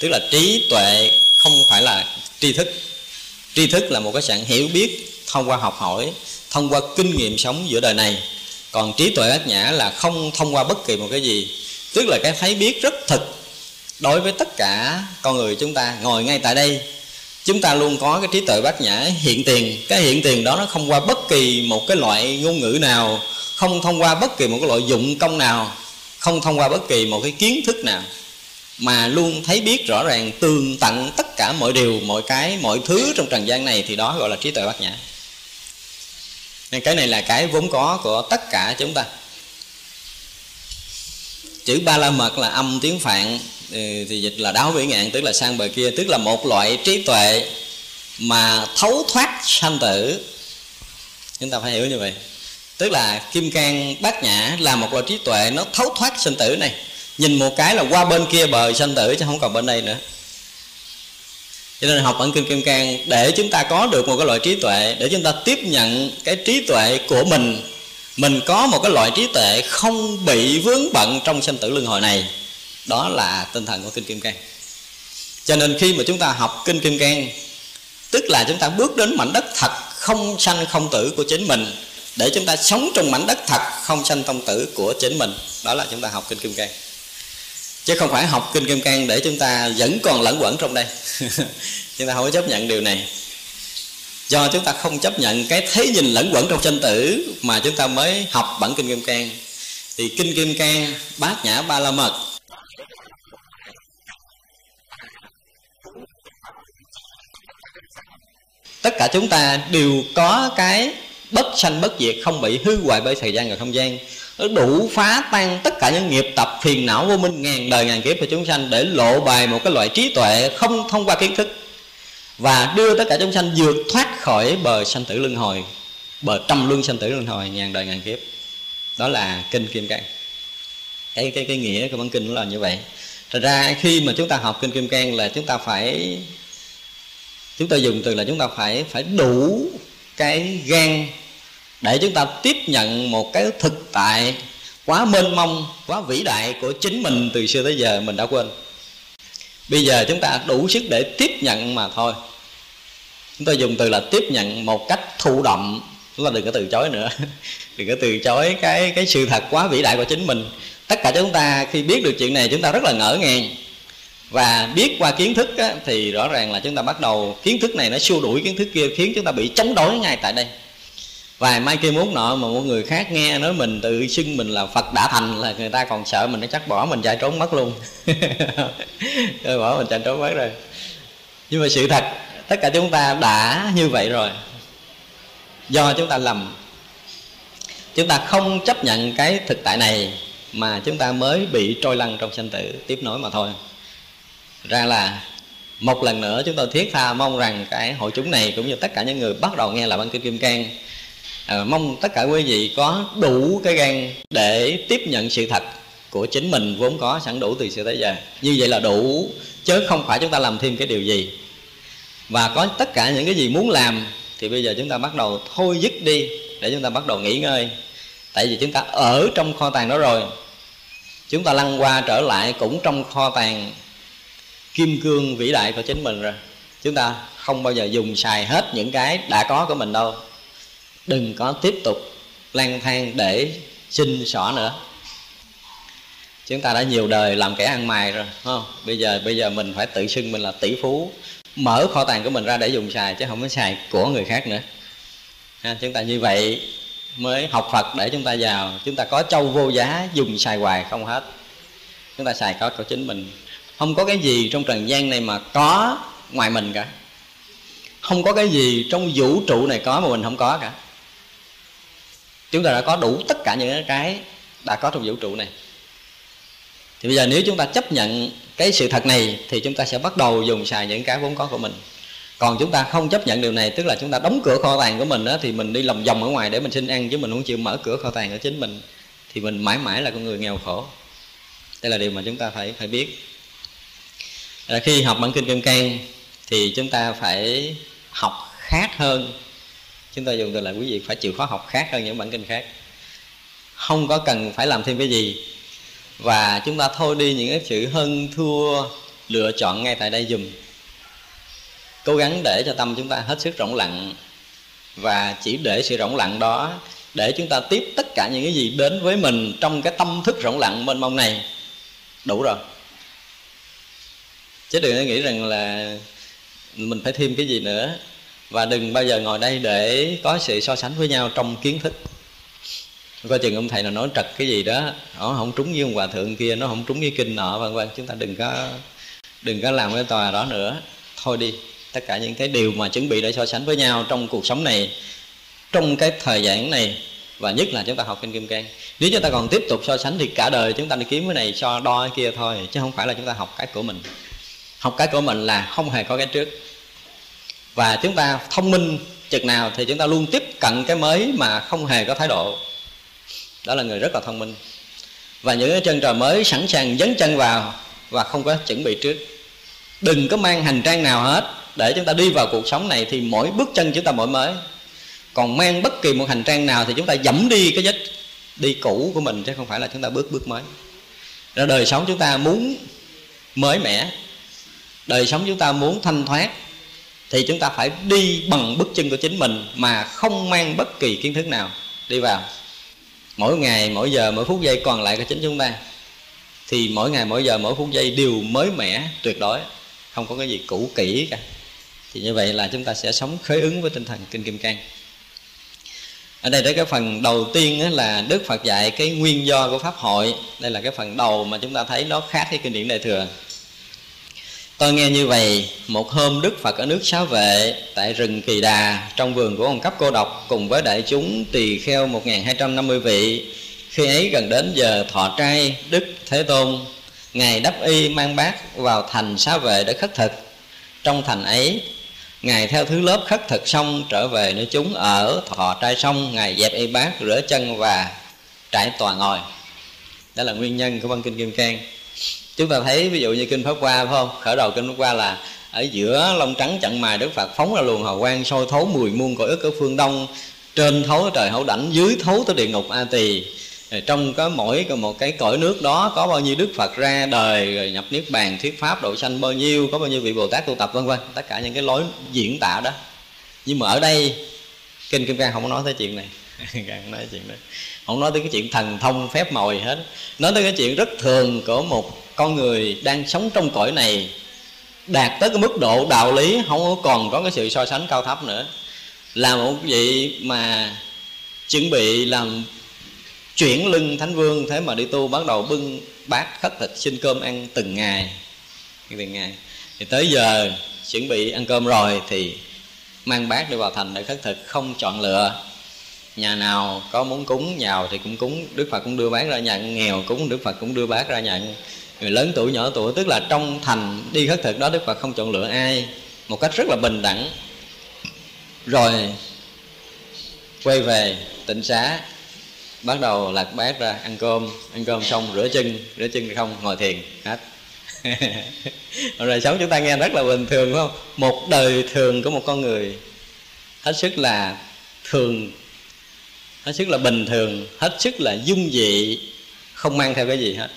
Tức là trí tuệ không phải là tri thức. Tri thức là một cái dạng hiểu biết thông qua học hỏi, thông qua kinh nghiệm sống giữa đời này. Còn trí tuệ bát nhã là không thông qua bất kỳ một cái gì. Tức là cái thấy biết rất thực đối với tất cả con người chúng ta, ngồi ngay tại đây chúng ta luôn có cái trí tuệ bát nhã, hiện tiền. Cái hiện tiền đó nó không qua bất kỳ một cái loại ngôn ngữ nào, không thông qua bất kỳ một cái loại dụng công nào, không thông qua bất kỳ một cái kiến thức nào, mà luôn thấy biết rõ ràng, tường tận tất cả mọi điều, mọi cái, mọi thứ trong trần gian này thì đó gọi là trí tuệ bát nhã. Nên cái này là cái vốn có của tất cả chúng ta. Chữ ba la mật là âm tiếng phạn thì dịch là đáo vĩ ngạn, tức là sang bờ kia, tức là một loại trí tuệ mà thấu thoát sanh tử. Chúng ta phải hiểu như vậy. Tức là kim cang bát nhã là một loại trí tuệ nó thấu thoát sanh tử này. Nhìn một cái là qua bên kia bờ sanh tử chứ không còn bên đây nữa. Cho nên học bản kinh kim cang, để chúng ta có được một cái loại trí tuệ, để chúng ta tiếp nhận cái trí tuệ của mình mình có một cái loại trí tuệ không bị vướng bận trong sanh tử luân hồi này đó là tinh thần của kinh kim cang. Cho nên khi mà chúng ta học kinh kim cang, tức là chúng ta bước đến mảnh đất thật không sanh không tử của chính mình, để chúng ta sống trong mảnh đất thật không sanh không tử của chính mình, đó là chúng ta học kinh kim cang. Chứ không phải học kinh kim cang để chúng ta vẫn còn lẫn quẩn trong đây. Chúng ta không có chấp nhận điều này. Do chúng ta không chấp nhận cái thế nhìn lẫn quẩn trong sanh tử mà chúng ta mới học bản kinh kim cang, thì kinh kim cang, bát nhã ba la mật tất cả chúng ta đều có cái bất sanh bất diệt, không bị hư hoại bởi thời gian và không gian. Nó đủ phá tan tất cả những nghiệp tập phiền não vô minh ngàn đời ngàn kiếp của chúng sanh để lộ bài một cái loại trí tuệ không thông qua kiến thức và đưa tất cả chúng sanh vượt thoát khỏi bờ sanh tử luân hồi, bờ trăm luân sanh tử luân hồi ngàn đời ngàn kiếp. Đó là kinh kim cang. Cái cái cái nghĩa của bản kinh là như vậy. Thật ra khi mà chúng ta học kinh kim cang là chúng ta phải chúng ta dùng từ là chúng ta phải phải đủ cái gan để chúng ta tiếp nhận một cái thực tại quá mênh mông, quá vĩ đại của chính mình từ xưa tới giờ mình đã quên. Bây giờ chúng ta đủ sức để tiếp nhận mà thôi. Chúng ta dùng từ là tiếp nhận một cách thụ động. Chúng ta đừng có từ chối nữa. Đừng có từ chối cái cái sự thật quá vĩ đại của chính mình. Tất cả chúng ta khi biết được chuyện này, chúng ta rất là ngỡ ngàng và biết qua kiến thức á, thì rõ ràng là chúng ta bắt đầu kiến thức này nó xua đuổi kiến thức kia khiến chúng ta bị chống đối ngay tại đây. Vài mai kia muốn nọ mà một người khác nghe nói mình tự xưng mình là phật đã thành là người ta còn sợ mình nó chắc bỏ mình chạy trốn mất luôn. Rồi bỏ mình chạy trốn mất rồi. Nhưng mà sự thật tất cả chúng ta đã như vậy rồi. Do chúng ta lầm. Chúng ta không chấp nhận cái thực tại này mà chúng ta mới bị trôi lăn trong sanh tử. Tiếp nối mà thôi ra là một lần nữa chúng tôi thiết tha mong rằng cái hội chúng này cũng như tất cả những người bắt đầu nghe là băng kinh kim cang à, mong tất cả quý vị có đủ cái gan để tiếp nhận sự thật của chính mình vốn có sẵn đủ từ xưa tới giờ. Như vậy là đủ chứ không phải chúng ta làm thêm cái điều gì. Và có tất cả những cái gì muốn làm thì bây giờ chúng ta bắt đầu thôi dứt đi để chúng ta bắt đầu nghỉ ngơi. Tại vì chúng ta ở trong kho tàng đó rồi chúng ta lăn qua trở lại cũng trong kho tàng kim cương vĩ đại của chính mình rồi. Chúng ta không bao giờ dùng xài hết những cái đã có của mình đâu. Đừng có tiếp tục lang thang để xin xỏ nữa. Chúng ta đã nhiều đời làm kẻ ăn mày rồi không? Bây giờ bây giờ mình phải tự xưng mình là tỷ phú. Mở kho tàng của mình ra để dùng xài chứ không có xài của người khác nữa. Ha, chúng ta như vậy mới học Phật để chúng ta giàu. Chúng ta có châu vô giá dùng xài hoài không hết. Chúng ta xài có của chính mình không có cái gì trong trần gian này mà có ngoài mình cả. Không có cái gì trong vũ trụ này có mà mình không có cả. Chúng ta đã có đủ tất cả những cái đã có trong vũ trụ này. Thì bây giờ nếu chúng ta chấp nhận cái sự thật này thì chúng ta sẽ bắt đầu dùng xài những cái vốn có của mình. Còn chúng ta không chấp nhận điều này tức là chúng ta đóng cửa kho tàng của mình đó, thì mình đi lòng vòng ở ngoài để mình xin ăn chứ mình không chịu mở cửa kho tàng của chính mình thì mình mãi mãi là con người nghèo khổ. Đây là điều mà chúng ta phải phải biết à, khi học bản kinh kim cang thì chúng ta phải học khác hơn. Chúng ta dùng từ là quý vị phải chịu khó học khác hơn những bản kinh khác. Không có cần phải làm thêm cái gì. Và chúng ta thôi đi những cái sự hơn thua lựa chọn ngay tại đây dùm. Cố gắng để cho tâm chúng ta hết sức rỗng lặng. Và chỉ để sự rỗng lặng đó để chúng ta tiếp tất cả những cái gì đến với mình trong cái tâm thức rỗng lặng mênh mông này. Đủ rồi chứ đừng nghĩ rằng là mình phải thêm cái gì nữa. Và đừng bao giờ ngồi đây để có sự so sánh với nhau trong kiến thức. Coi chừng ông thầy nào nói trật cái gì đó nó không trúng với ông hòa thượng kia, nó không trúng với kinh nọ, vân vân. Chúng ta đừng có đừng có làm cái tòa đó nữa. Thôi đi, tất cả những cái điều mà chuẩn bị để so sánh với nhau trong cuộc sống này, trong cái thời gian này, và nhất là chúng ta học kinh kim cang. Nếu chúng ta còn tiếp tục so sánh thì cả đời chúng ta đi kiếm cái này so đo cái kia thôi, chứ không phải là chúng ta học cái của mình học cái của mình là không hề có cái trước. Và chúng ta thông minh chừng nào thì chúng ta luôn tiếp cận cái mới mà không hề có thái độ. Đó là người rất là thông minh. Và những cái chân trời mới sẵn sàng dấn chân vào và không có chuẩn bị trước. Đừng có mang hành trang nào hết. Để chúng ta đi vào cuộc sống này thì mỗi bước chân chúng ta mỗi mới. Còn mang bất kỳ một hành trang nào thì chúng ta dẫm đi cái vết đi cũ của mình chứ không phải là chúng ta bước bước mới. Ra đời sống chúng ta muốn mới mẻ đời sống chúng ta muốn thanh thoát thì chúng ta phải đi bằng bước chân của chính mình mà không mang bất kỳ kiến thức nào. Đi vào. Mỗi ngày, mỗi giờ, mỗi phút giây còn lại của chính chúng ta thì mỗi ngày, mỗi giờ, mỗi phút giây đều mới mẻ, tuyệt đối. Không có cái gì cũ kỹ cả. Thì như vậy là chúng ta sẽ sống khởi ứng với tinh thần kinh kim cang. Ở đây đấy cái phần đầu tiên là đức phật dạy cái nguyên do của pháp hội. Đây là cái phần đầu mà chúng ta thấy nó khác với kinh điển đại thừa. Tôi nghe như vậy, một hôm Đức Phật ở nước Xá Vệ tại rừng Kỳ Đà trong vườn của ông cấp cô độc cùng với đại chúng tỳ kheo 1250 vị. Khi ấy gần đến giờ thọ trai Đức Thế Tôn, Ngài đắp y mang bát vào thành Xá Vệ để khất thực. Trong thành ấy, Ngài theo thứ lớp khất thực xong trở về nơi chúng ở thọ trai xong Ngài dẹp y bát, rửa chân và trải tòa ngồi. Đó là nguyên nhân của văn kinh Kim Cang chúng ta thấy ví dụ như kinh pháp qua phải không? Khởi đầu kinh pháp qua là ở giữa lông trắng chặn mài đức phật phóng ra luồng hào quang sôi thấu mùi muôn cõi ức ở phương đông, trên thấu trời hậu đảnh, dưới thấu tới địa ngục a tỳ. Trong có mỗi một cái cõi nước đó có bao nhiêu đức phật ra đời, rồi nhập niết bàn, thuyết pháp, độ sanh bao nhiêu, có bao nhiêu vị bồ tát tu tập, vân vân. Tất cả những cái lối diễn tả đó. Nhưng mà ở đây, kinh kim cang không có nói tới chuyện này. Không nói chuyện đó không nói tới cái chuyện thần thông phép mồi hết. Nói tới cái chuyện rất thường của một con người đang sống trong cõi này đạt tới cái mức độ đạo lý không còn có cái sự so sánh cao thấp nữa. Là một vị mà chuẩn bị làm chuyển lưng thánh vương, thế mà đi tu bắt đầu bưng bát khất thịt xin cơm ăn từng ngày. Từng ngày. Thì tới giờ chuẩn bị ăn cơm rồi thì mang bát đi vào thành để khất thực không chọn lựa. Nhà nào có muốn cúng nhào thì cũng cúng. Đức phật cũng đưa bát ra nhận nghèo cúng đức phật cũng đưa bát ra nhận người lớn tuổi, nhỏ tuổi, tức là trong thành đi khất thực đó đức phật không chọn lựa ai, một cách rất là bình đẳng. Rồi quay về tịnh xá, bắt đầu lạc bát ra ăn cơm. Ăn cơm xong, rửa chân rửa chân không, ngồi thiền, hết. Rồi sống chúng ta nghe rất là bình thường, phải không? Một đời thường của một con người, hết sức là thường, hết sức là bình thường, hết sức là dung dị, không mang theo cái gì hết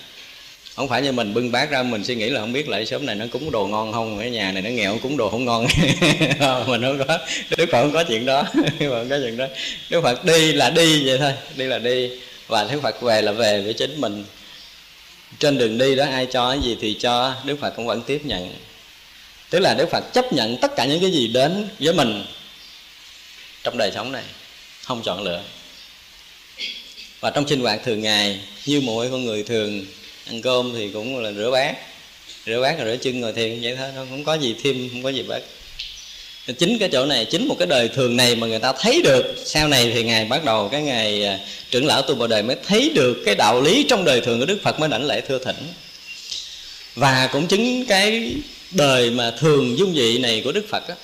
không phải như mình bưng bát ra, mình suy nghĩ là không biết lại sớm này nó cúng đồ ngon không, cái nhà này nó nghèo, cúng đồ không ngon. Ờ, mình không có đức phật không có chuyện đó đức phật không có chuyện đó. Đức phật đi là đi vậy thôi, đi là đi. Và đức phật về là về với chính mình. Trên đường đi đó ai cho cái gì thì cho, đức phật cũng vẫn tiếp nhận. Tức là đức phật chấp nhận tất cả những cái gì đến với mình trong đời sống này, không chọn lựa. Và trong sinh hoạt thường ngày, như mỗi con người thường ăn cơm thì cũng là rửa bát. Rửa bát rồi rửa chân ngồi thiền vậy thôi không có gì thêm không có gì bớt chính cái chỗ này chính một cái đời thường này mà người ta thấy được sau này thì ngài bắt đầu cái ngày à, trưởng lão tu bồ đề mới thấy được cái đạo lý trong đời thường của đức phật mới đảnh lễ thưa thỉnh. Và cũng chính cái đời mà thường dung dị này của đức phật á,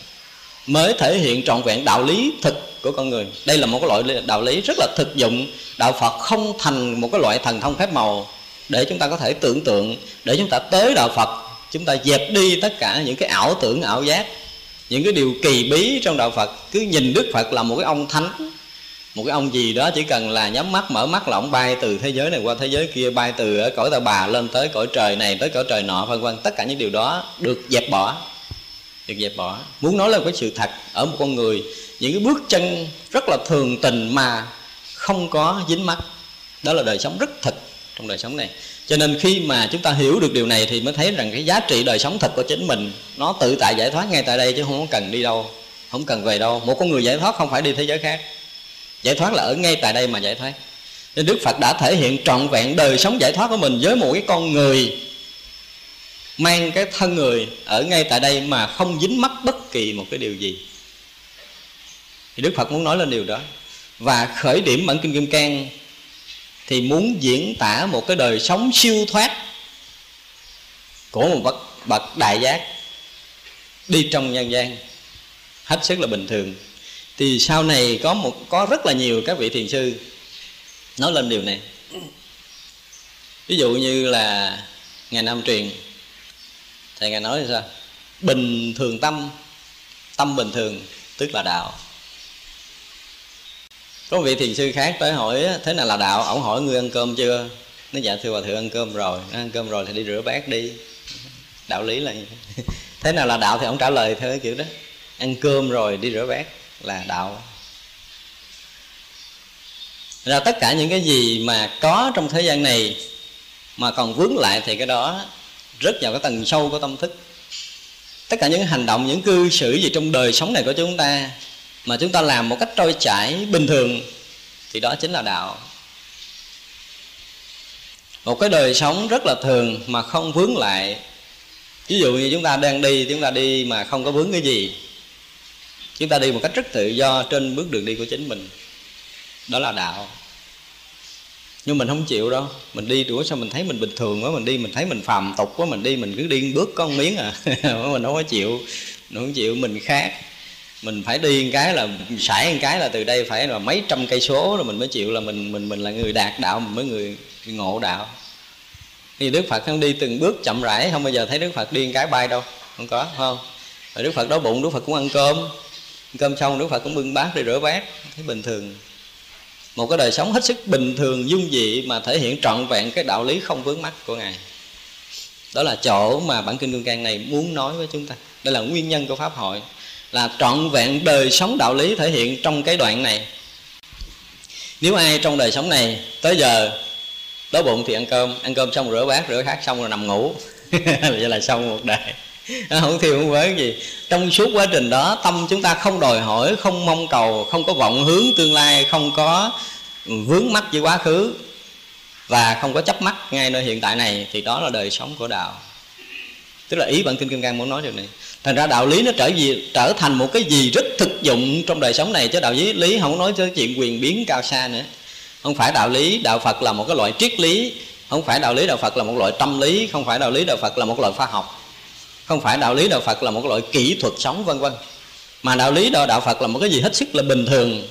mới thể hiện trọn vẹn đạo lý thực của con người. Đây là một cái loại đạo lý rất là thực dụng. Đạo phật không thành một cái loại thần thông phép màu để chúng ta có thể tưởng tượng, để chúng ta tới đạo phật, chúng ta dẹp đi tất cả những cái ảo tưởng, ảo giác, những cái điều kỳ bí trong đạo phật. Cứ nhìn đức phật là một cái ông thánh, một cái ông gì đó chỉ cần là nhắm mắt, mở mắt là ông bay từ thế giới này qua thế giới kia, bay từ ở cõi ta bà lên tới cõi trời này, tới cõi trời nọ, vân vân. Tất cả những điều đó được dẹp bỏ, được dẹp bỏ. Muốn nói là cái sự thật ở một con người, những cái bước chân rất là thường tình mà không có dính mắt. Đó là đời sống rất thật trong đời sống này. Cho nên khi mà chúng ta hiểu được điều này thì mới thấy rằng cái giá trị đời sống thật của chính mình, nó tự tại giải thoát ngay tại đây chứ không cần đi đâu, không cần về đâu. Một con người giải thoát không phải đi thế giới khác. Giải thoát là ở ngay tại đây mà giải thoát. Nên đức phật đã thể hiện trọn vẹn đời sống giải thoát của mình với một cái con người, mang cái thân người ở ngay tại đây mà không dính mắc bất kỳ một cái điều gì. Thì đức phật muốn nói lên điều đó. Và khởi điểm bản kinh kim cang thì muốn diễn tả một cái đời sống siêu thoát của một bậc, bậc đại giác đi trong nhân gian hết sức là bình thường. Thì sau này có một có rất là nhiều các vị thiền sư nói lên điều này. Ví dụ như là ngày nam truyền thầy ngài nói là sao? Bình thường tâm tâm bình thường tức là đạo có vị thiền sư khác tới hỏi, thế nào là đạo? Ổng hỏi, ngươi ăn cơm chưa? Nó dạ thưa hòa thượng, ăn cơm rồi. Nó ăn cơm rồi thì đi rửa bát đi. Đạo lý là như thế. Nào là đạo? Thì ông trả lời theo cái kiểu đó. Ăn cơm rồi đi rửa bát là đạo. Ra tất cả những cái gì mà có trong thế gian này mà còn vướng lại thì cái đó rất vào cái tầng sâu của tâm thức. Tất cả những hành động, những cư xử gì trong đời sống này của chúng ta mà chúng ta làm một cách trôi chảy bình thường, thì đó chính là đạo. Một cái đời sống rất là thường mà không vướng lại. Ví dụ như chúng ta đang đi, chúng ta đi mà không có vướng cái gì. Chúng ta đi một cách rất tự do trên bước đường đi của chính mình. Đó là đạo. Nhưng mình không chịu đâu. Mình đi đủ sao mình thấy mình bình thường quá? Mình đi, mình thấy mình phàm tục quá? Mình đi, mình cứ đi bước có miếng à? Mình không có chịu. Mình không chịu, mình khác mình phải đi một cái là sải một cái là từ đây phải là mấy trăm cây số rồi mình mới chịu là mình mình mình là người đạt đạo mình mới người, ngộ đạo. Thì đức phật không đi từng bước chậm rãi không bao giờ thấy đức phật đi một cái bay đâu không có không? Rồi đức phật đói bụng đức phật cũng ăn cơm. Ăn cơm xong đức phật cũng bưng bát đi rửa bát thấy bình thường. Một cái đời sống hết sức bình thường dung dị mà thể hiện trọn vẹn cái đạo lý không vướng mắt của ngài. Đó là chỗ mà bản kinh cương can này muốn nói với chúng ta. Đây là nguyên nhân của pháp hội là trọn vẹn đời sống đạo lý thể hiện trong cái đoạn này. Nếu ai trong đời sống này tới giờ đói bụng thì ăn cơm ăn cơm xong rửa bát, rửa khác xong rồi nằm ngủ. Vậy là xong một đời. Không thiêu không với gì. Trong suốt quá trình đó, tâm chúng ta không đòi hỏi, không mong cầu, không có vọng hướng tương lai, không có vướng mắc với quá khứ và không có chấp mắc ngay nơi hiện tại này, thì đó là đời sống của đạo. Tức là ý bản kinh kim cang muốn nói điều này thành ra đạo lý nó trở gì trở thành một cái gì rất thực dụng trong đời sống này, chứ đạo lý lý không nói tới chuyện quyền biến cao xa nữa. Không phải đạo lý, đạo phật là một cái loại triết lý, không phải đạo lý, đạo phật là một loại tâm lý, không phải đạo lý, đạo phật là một loại khoa học, không phải đạo lý, đạo phật là một loại kỹ thuật sống, vân vân. Mà đạo lý, đạo đạo phật là một cái gì hết sức là bình thường.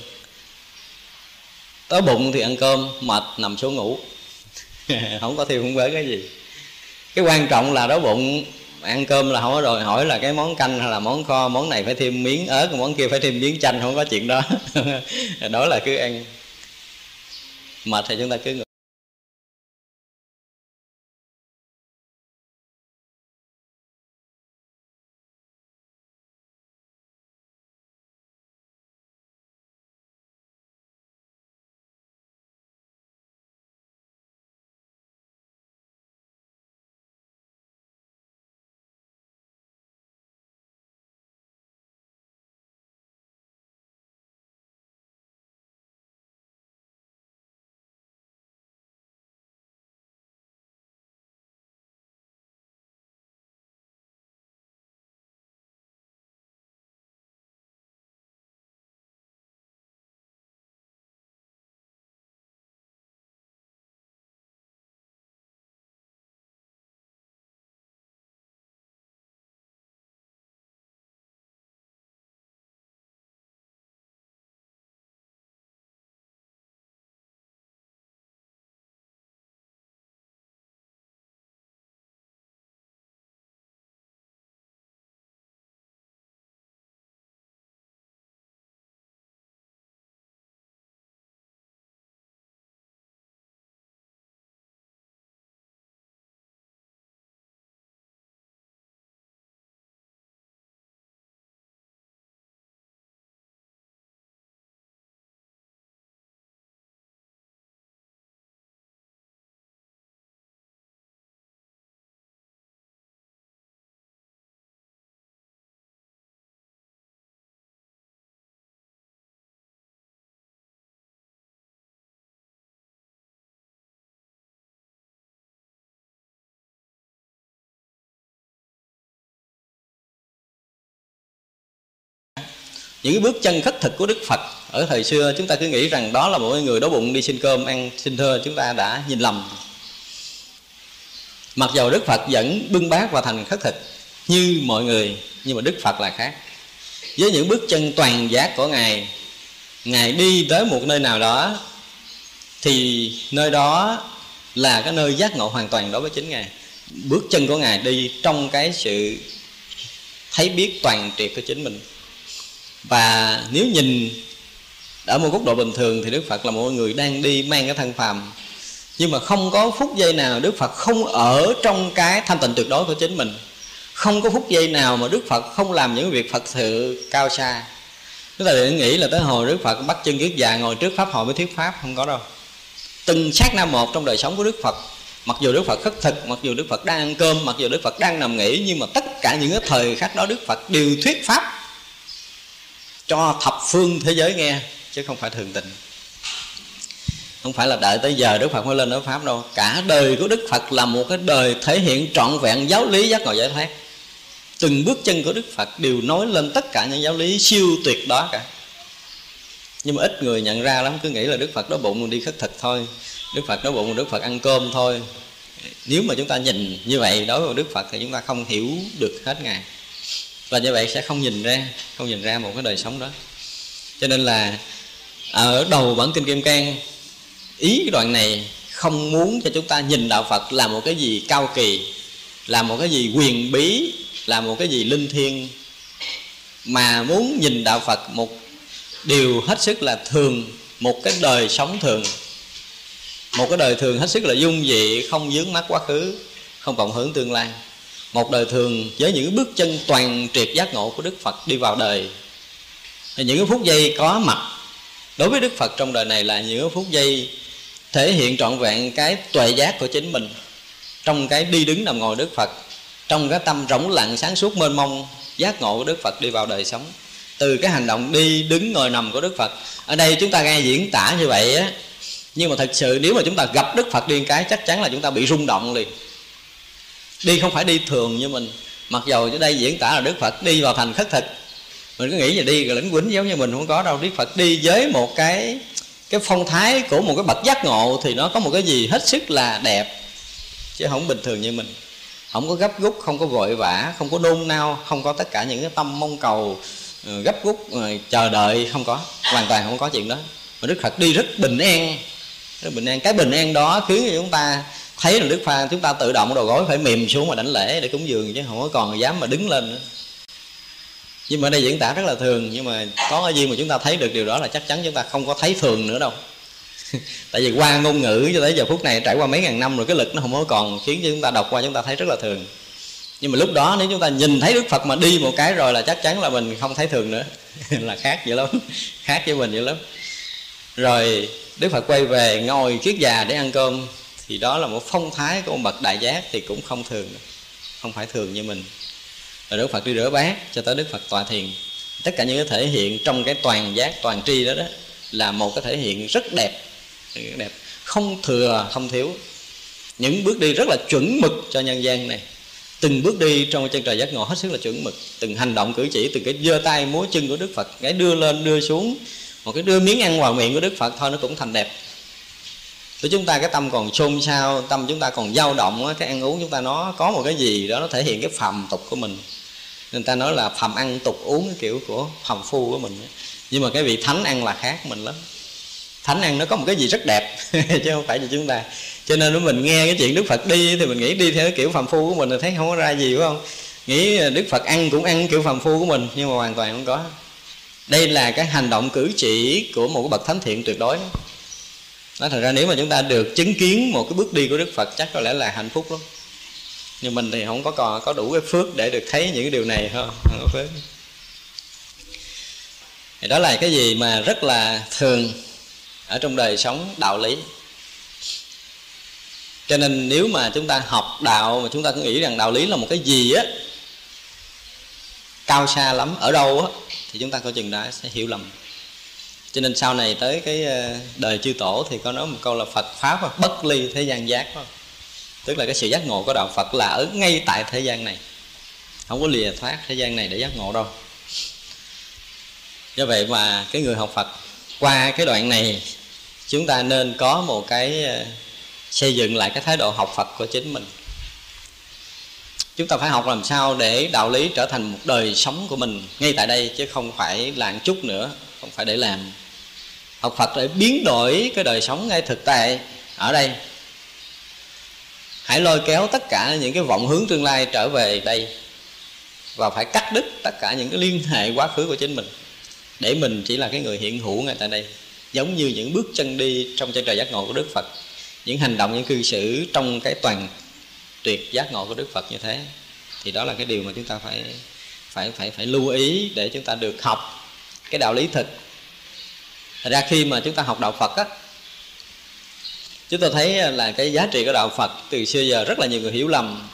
Tới bụng thì ăn cơm, mệt, nằm xuống ngủ. Không có thiêu không với cái gì. Cái quan trọng là đói bụng ăn cơm là không có đòi hỏi là cái món canh hay là món kho, món này phải thêm miếng ớt món kia phải thêm miếng chanh, không có chuyện đó. Đó là cứ ăn. Mệt thì chúng ta cứ những cái bước chân khất thực của đức phật, ở thời xưa chúng ta cứ nghĩ rằng đó là mỗi người đói bụng đi xin cơm, ăn xin thơ chúng ta đã nhìn lầm. Mặc dầu đức phật vẫn bưng bát và thành khất thực, như mọi người, nhưng mà đức phật là khác. Với những bước chân toàn giác của ngài ngài đi tới một nơi nào đó, thì nơi đó là cái nơi giác ngộ hoàn toàn đối với chính ngài. Bước chân của ngài đi trong cái sự thấy biết toàn triệt của chính mình và nếu nhìn ở một góc độ bình thường thì đức phật là một người đang đi mang cái thân phàm. Nhưng mà không có phút giây nào đức phật không ở trong cái thanh tịnh tuyệt đối của chính mình. Không có phút giây nào mà đức phật không làm những việc phật sự cao xa. Chúng ta đừng nghĩ là tới hồi đức phật bắt chân kiết già ngồi trước pháp hội mới thuyết pháp, không có đâu. Từng sát na một trong đời sống của đức phật, mặc dù đức phật khất thực, mặc dù đức phật đang ăn cơm, mặc dù đức phật đang nằm nghỉ, nhưng mà tất cả những cái thời khắc đó đức phật đều thuyết pháp cho thập phương thế giới nghe, chứ không phải thường tình. Không phải là đợi tới giờ đức phật mới lên nói pháp đâu. Cả đời của đức phật là một cái đời thể hiện trọn vẹn giáo lý giác ngộ giải thoát. Từng bước chân của đức phật đều nói lên tất cả những giáo lý siêu tuyệt đó cả. Nhưng mà ít người nhận ra lắm, cứ nghĩ là đức phật đói bụng đi khất thực thôi. Đức phật đói bụng đức phật ăn cơm thôi. Nếu mà chúng ta nhìn như vậy, đối với đức phật thì chúng ta không hiểu được hết ngài và như vậy sẽ không nhìn ra, không nhìn ra một cái đời sống đó. Cho nên là ở đầu bản kinh kim cang, ý cái đoạn này không muốn cho chúng ta nhìn đạo phật là một cái gì cao kỳ, là một cái gì quyền bí, là một cái gì linh thiêng, mà muốn nhìn đạo phật một điều hết sức là thường, một cái đời sống thường. Một cái đời thường hết sức là dung dị, không dướng mắt quá khứ, không cộng hưởng tương lai một đời thường với những bước chân toàn triệt giác ngộ của đức phật đi vào đời. Thì những phút giây có mặt đối với đức phật trong đời này là những phút giây thể hiện trọn vẹn cái tuệ giác của chính mình trong cái đi đứng nằm ngồi đức phật, trong cái tâm rỗng lặng sáng suốt mênh mông giác ngộ của đức phật đi vào đời sống. Từ cái hành động đi đứng ngồi nằm của đức phật, ở đây chúng ta nghe diễn tả như vậy á, nhưng mà thật sự nếu mà chúng ta gặp đức phật điên cái, chắc chắn là chúng ta bị rung động liền đi không phải đi thường như mình. Mặc dầu ở đây diễn tả là đức phật đi vào thành khất thực. Mình cứ nghĩ là đi lĩnh quýnh giống như mình không có đâu. Đức phật đi với một cái cái phong thái của một cái bậc giác ngộ thì nó có một cái gì hết sức là đẹp. Chứ không bình thường như mình. Không có gấp rút không có vội vã, không có nôn nao, không có tất cả những cái tâm mong cầu ờ, gấp rút ờ, chờ đợi, không có. Hoàn toàn không có chuyện đó. Mà đức phật đi rất bình an. Rất bình an. Cái bình an đó khiến cho chúng ta thấy là đức pha chúng ta tự động đầu gối phải mềm xuống mà đảnh lễ để cúng dường chứ không có còn dám mà đứng lên nữa. Nhưng mà đây diễn tả rất là thường, nhưng mà có cái gì mà chúng ta thấy được điều đó là chắc chắn chúng ta không có thấy thường nữa đâu. Tại vì qua ngôn ngữ cho tới giờ phút này trải qua mấy ngàn năm rồi, cái lực nó không có còn khiến cho chúng ta đọc qua chúng ta thấy rất là thường. Nhưng mà lúc đó nếu chúng ta nhìn thấy đức phật mà đi một cái rồi là chắc chắn là mình không thấy thường nữa. Là khác vậy lắm, khác với mình vậy lắm. Rồi đức phật quay về ngồi kiết già để ăn cơm thì đó là một phong thái của ông bậc đại giác thì cũng không thường, không phải thường như mình. Rồi đức phật đi rửa bát cho tới đức phật tọa thiền. Tất cả những cái thể hiện trong cái toàn giác, toàn tri đó đó là một cái thể hiện rất đẹp rất đẹp. Không thừa, không thiếu. Những bước đi rất là chuẩn mực cho nhân gian này. Từng bước đi trong chân trời giác ngộ hết sức là chuẩn mực. Từng hành động cử chỉ, từng cái giơ tay múa chân của đức phật, cái đưa lên, đưa xuống, một cái đưa miếng ăn vào miệng của đức phật thôi nó cũng thành đẹp nếu chúng ta cái tâm còn xôn xao tâm chúng ta còn dao động cái ăn uống chúng ta nó có một cái gì đó nó thể hiện cái phàm tục của mình. Người ta nói là phàm ăn tục uống cái kiểu của phàm phu của mình nhưng mà cái vị thánh ăn là khác mình lắm. Thánh ăn nó có một cái gì rất đẹp, chứ không phải cho chúng ta. Cho nên nếu mình nghe cái chuyện đức phật đi thì mình nghĩ đi theo cái kiểu phàm phu của mình thì thấy không có ra gì, phải không? Nghĩ đức phật ăn cũng ăn kiểu phàm phu của mình, nhưng mà hoàn toàn không có. Đây là cái hành động cử chỉ của một cái bậc thánh thiện tuyệt đối nói thật ra nếu mà chúng ta được chứng kiến một cái bước đi của đức phật chắc có lẽ là hạnh phúc lắm. Nhưng mình thì không có còn có đủ cái phước để được thấy những cái điều này, không? Không có phước. Thì đó là cái gì mà rất là thường ở trong đời sống đạo lý. Cho nên nếu mà chúng ta học đạo mà chúng ta cứ nghĩ rằng đạo lý là một cái gì á, cao xa lắm, ở đâu á, thì chúng ta coi chừng đã sẽ hiểu lầm cho nên sau này tới cái ờ, đời chư tổ thì có nói một câu là phật pháp bất ly thế gian giác đó. tức là cái sự giác ngộ của đạo phật là ở ngay tại thế gian này. Không có lìa thoát thế gian này để giác ngộ đâu. Do vậy mà cái người học phật, qua cái đoạn này, chúng ta nên có một cái ờ, xây dựng lại cái thái độ học phật của chính mình. Chúng ta phải học làm sao để đạo lý trở thành một đời sống của mình ngay tại đây, chứ không phải là một chút nữa, không phải để làm học phật để biến đổi cái đời sống ngay thực tại ở đây, hãy lôi kéo tất cả những cái vọng hướng tương lai trở về đây và phải cắt đứt tất cả những cái liên hệ quá khứ của chính mình. Để mình chỉ là cái người hiện hữu ngay tại đây, giống như những bước chân đi trong chân trời giác ngộ của đức phật. Những hành động, những cư xử trong cái toàn tuyệt giác ngộ của đức phật như thế, thì đó là cái điều mà chúng ta phải phải phải phải lưu ý để chúng ta được học cái đạo lý thực. Thật ra khi mà chúng ta học đạo phật á, chúng ta thấy là cái giá trị của đạo phật từ xưa giờ rất là nhiều người hiểu lầm.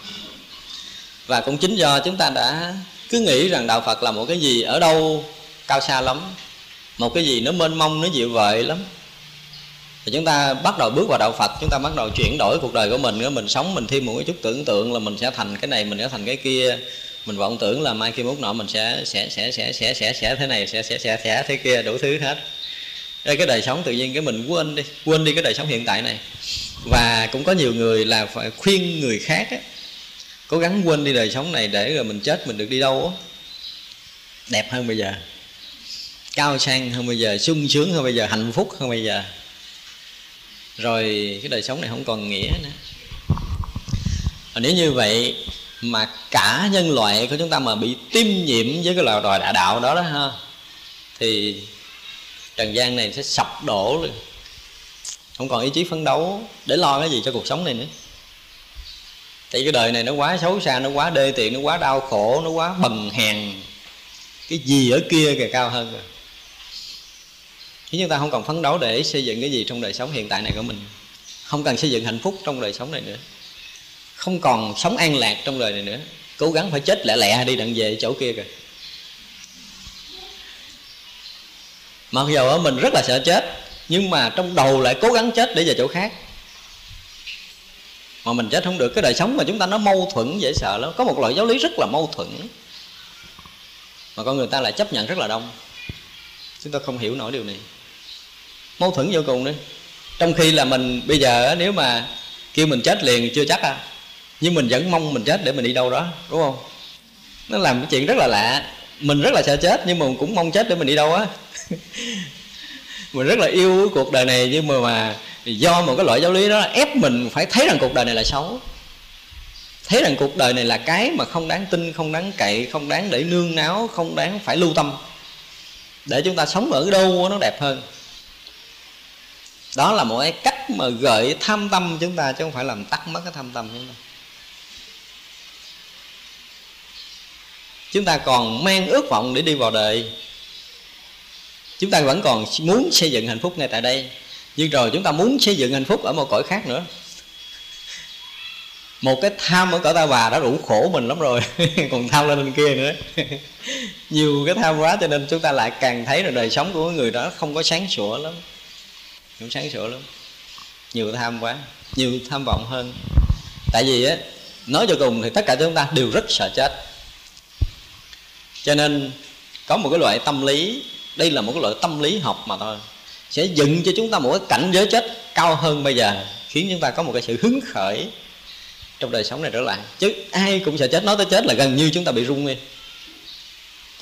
Và cũng chính do chúng ta đã cứ nghĩ rằng đạo phật là một cái gì ở đâu cao xa lắm, một cái gì nó mênh mông, nó dịu vợi lắm. Thì chúng ta bắt đầu bước vào đạo Phật, chúng ta bắt đầu chuyển đổi cuộc đời của mình mình sống, mình thêm một cái chút tưởng tượng là mình sẽ thành cái này, mình sẽ thành cái kia. Mình vọng tưởng là mai kia mốt nọ mình sẽ sẽ sẽ sẽ sẽ sẽ sẽ thế này, sẽ sẽ sẽ sẽ thế kia, đủ thứ hết đây cái đời sống tự nhiên cái mình quên đi quên đi cái đời sống hiện tại này. Và cũng có nhiều người là phải khuyên người khác á, cố gắng quên đi đời sống này để rồi mình chết mình được đi đâu á. Đẹp hơn bây giờ cao sang hơn bây giờ sung sướng hơn bây giờ hạnh phúc hơn bây giờ. Rồi cái đời sống này không còn nghĩa nữa. Và nếu như vậy mà cả nhân loại của chúng ta mà bị tiêm nhiễm với cái loài đòi đạo đó đó ha thì trần gian này sẽ sập đổ luôn. Không còn ý chí phấn đấu để lo cái gì cho cuộc sống này nữa. Tại cái đời này nó quá xấu xa, nó quá đê tiện, nó quá đau khổ, nó quá bần hèn. Cái gì ở kia kìa, cao hơn rồi. Chứ chúng ta không còn phấn đấu để xây dựng cái gì trong đời sống hiện tại này của mình. Không cần xây dựng hạnh phúc trong đời sống này nữa. Không còn sống an lạc trong đời này nữa. Cố gắng phải chết lẹ lẹ đi đặng về chỗ kia kìa. Mặc dù mình rất là sợ chết, nhưng mà trong đầu lại cố gắng chết để về chỗ khác. Mà mình chết không được, cái đời sống mà chúng ta nó mâu thuẫn dễ sợ lắm. Có một loại giáo lý rất là mâu thuẫn, mà con người ta lại chấp nhận rất là đông. Chúng ta không hiểu nổi điều này. Mâu thuẫn vô cùng đi trong khi là mình, bây giờ nếu mà kêu mình chết liền chưa chắc à nhưng mình vẫn mong mình chết để mình đi đâu đó, đúng không? Nó làm cái chuyện rất là lạ. Mình rất là sợ chết, nhưng mà cũng mong chết để mình đi đâu á mình rất là yêu cuộc đời này, nhưng mà mà do một cái loại giáo lý đó, ép mình phải thấy rằng cuộc đời này là xấu. Thấy rằng cuộc đời này là cái mà không đáng tin, không đáng cậy, không đáng để nương náo không đáng phải lưu tâm. Để chúng ta sống ở đâu nó đẹp hơn. Đó là một cái cách mà gợi tham tâm chúng ta, chứ không phải làm tắt mất cái tham tâm chúng ta. Chúng ta còn mang ước vọng để đi vào đời chúng ta vẫn còn muốn xây dựng hạnh phúc ngay tại đây. Nhưng rồi chúng ta muốn xây dựng hạnh phúc ở một cõi khác nữa. Một cái tham ở cõi ta bà đã đủ khổ mình lắm rồi. Còn tham lên bên kia nữa. Nhiều cái tham quá cho nên chúng ta lại càng thấy là đời sống của người đó không có sáng sủa lắm. Không sáng sủa lắm. Nhiều tham quá, nhiều tham vọng hơn. Tại vì á, nói cho cùng thì tất cả chúng ta đều rất sợ chết. Cho nên có một cái loại tâm lý đây là một cái loại tâm lý học mà thôi. Sẽ dựng cho chúng ta một cái cảnh giới chết cao hơn bây giờ, khiến chúng ta có một cái sự hứng khởi trong đời sống này trở lại. Chứ ai cũng sẽ chết, nói tới chết là gần như chúng ta bị rung đi.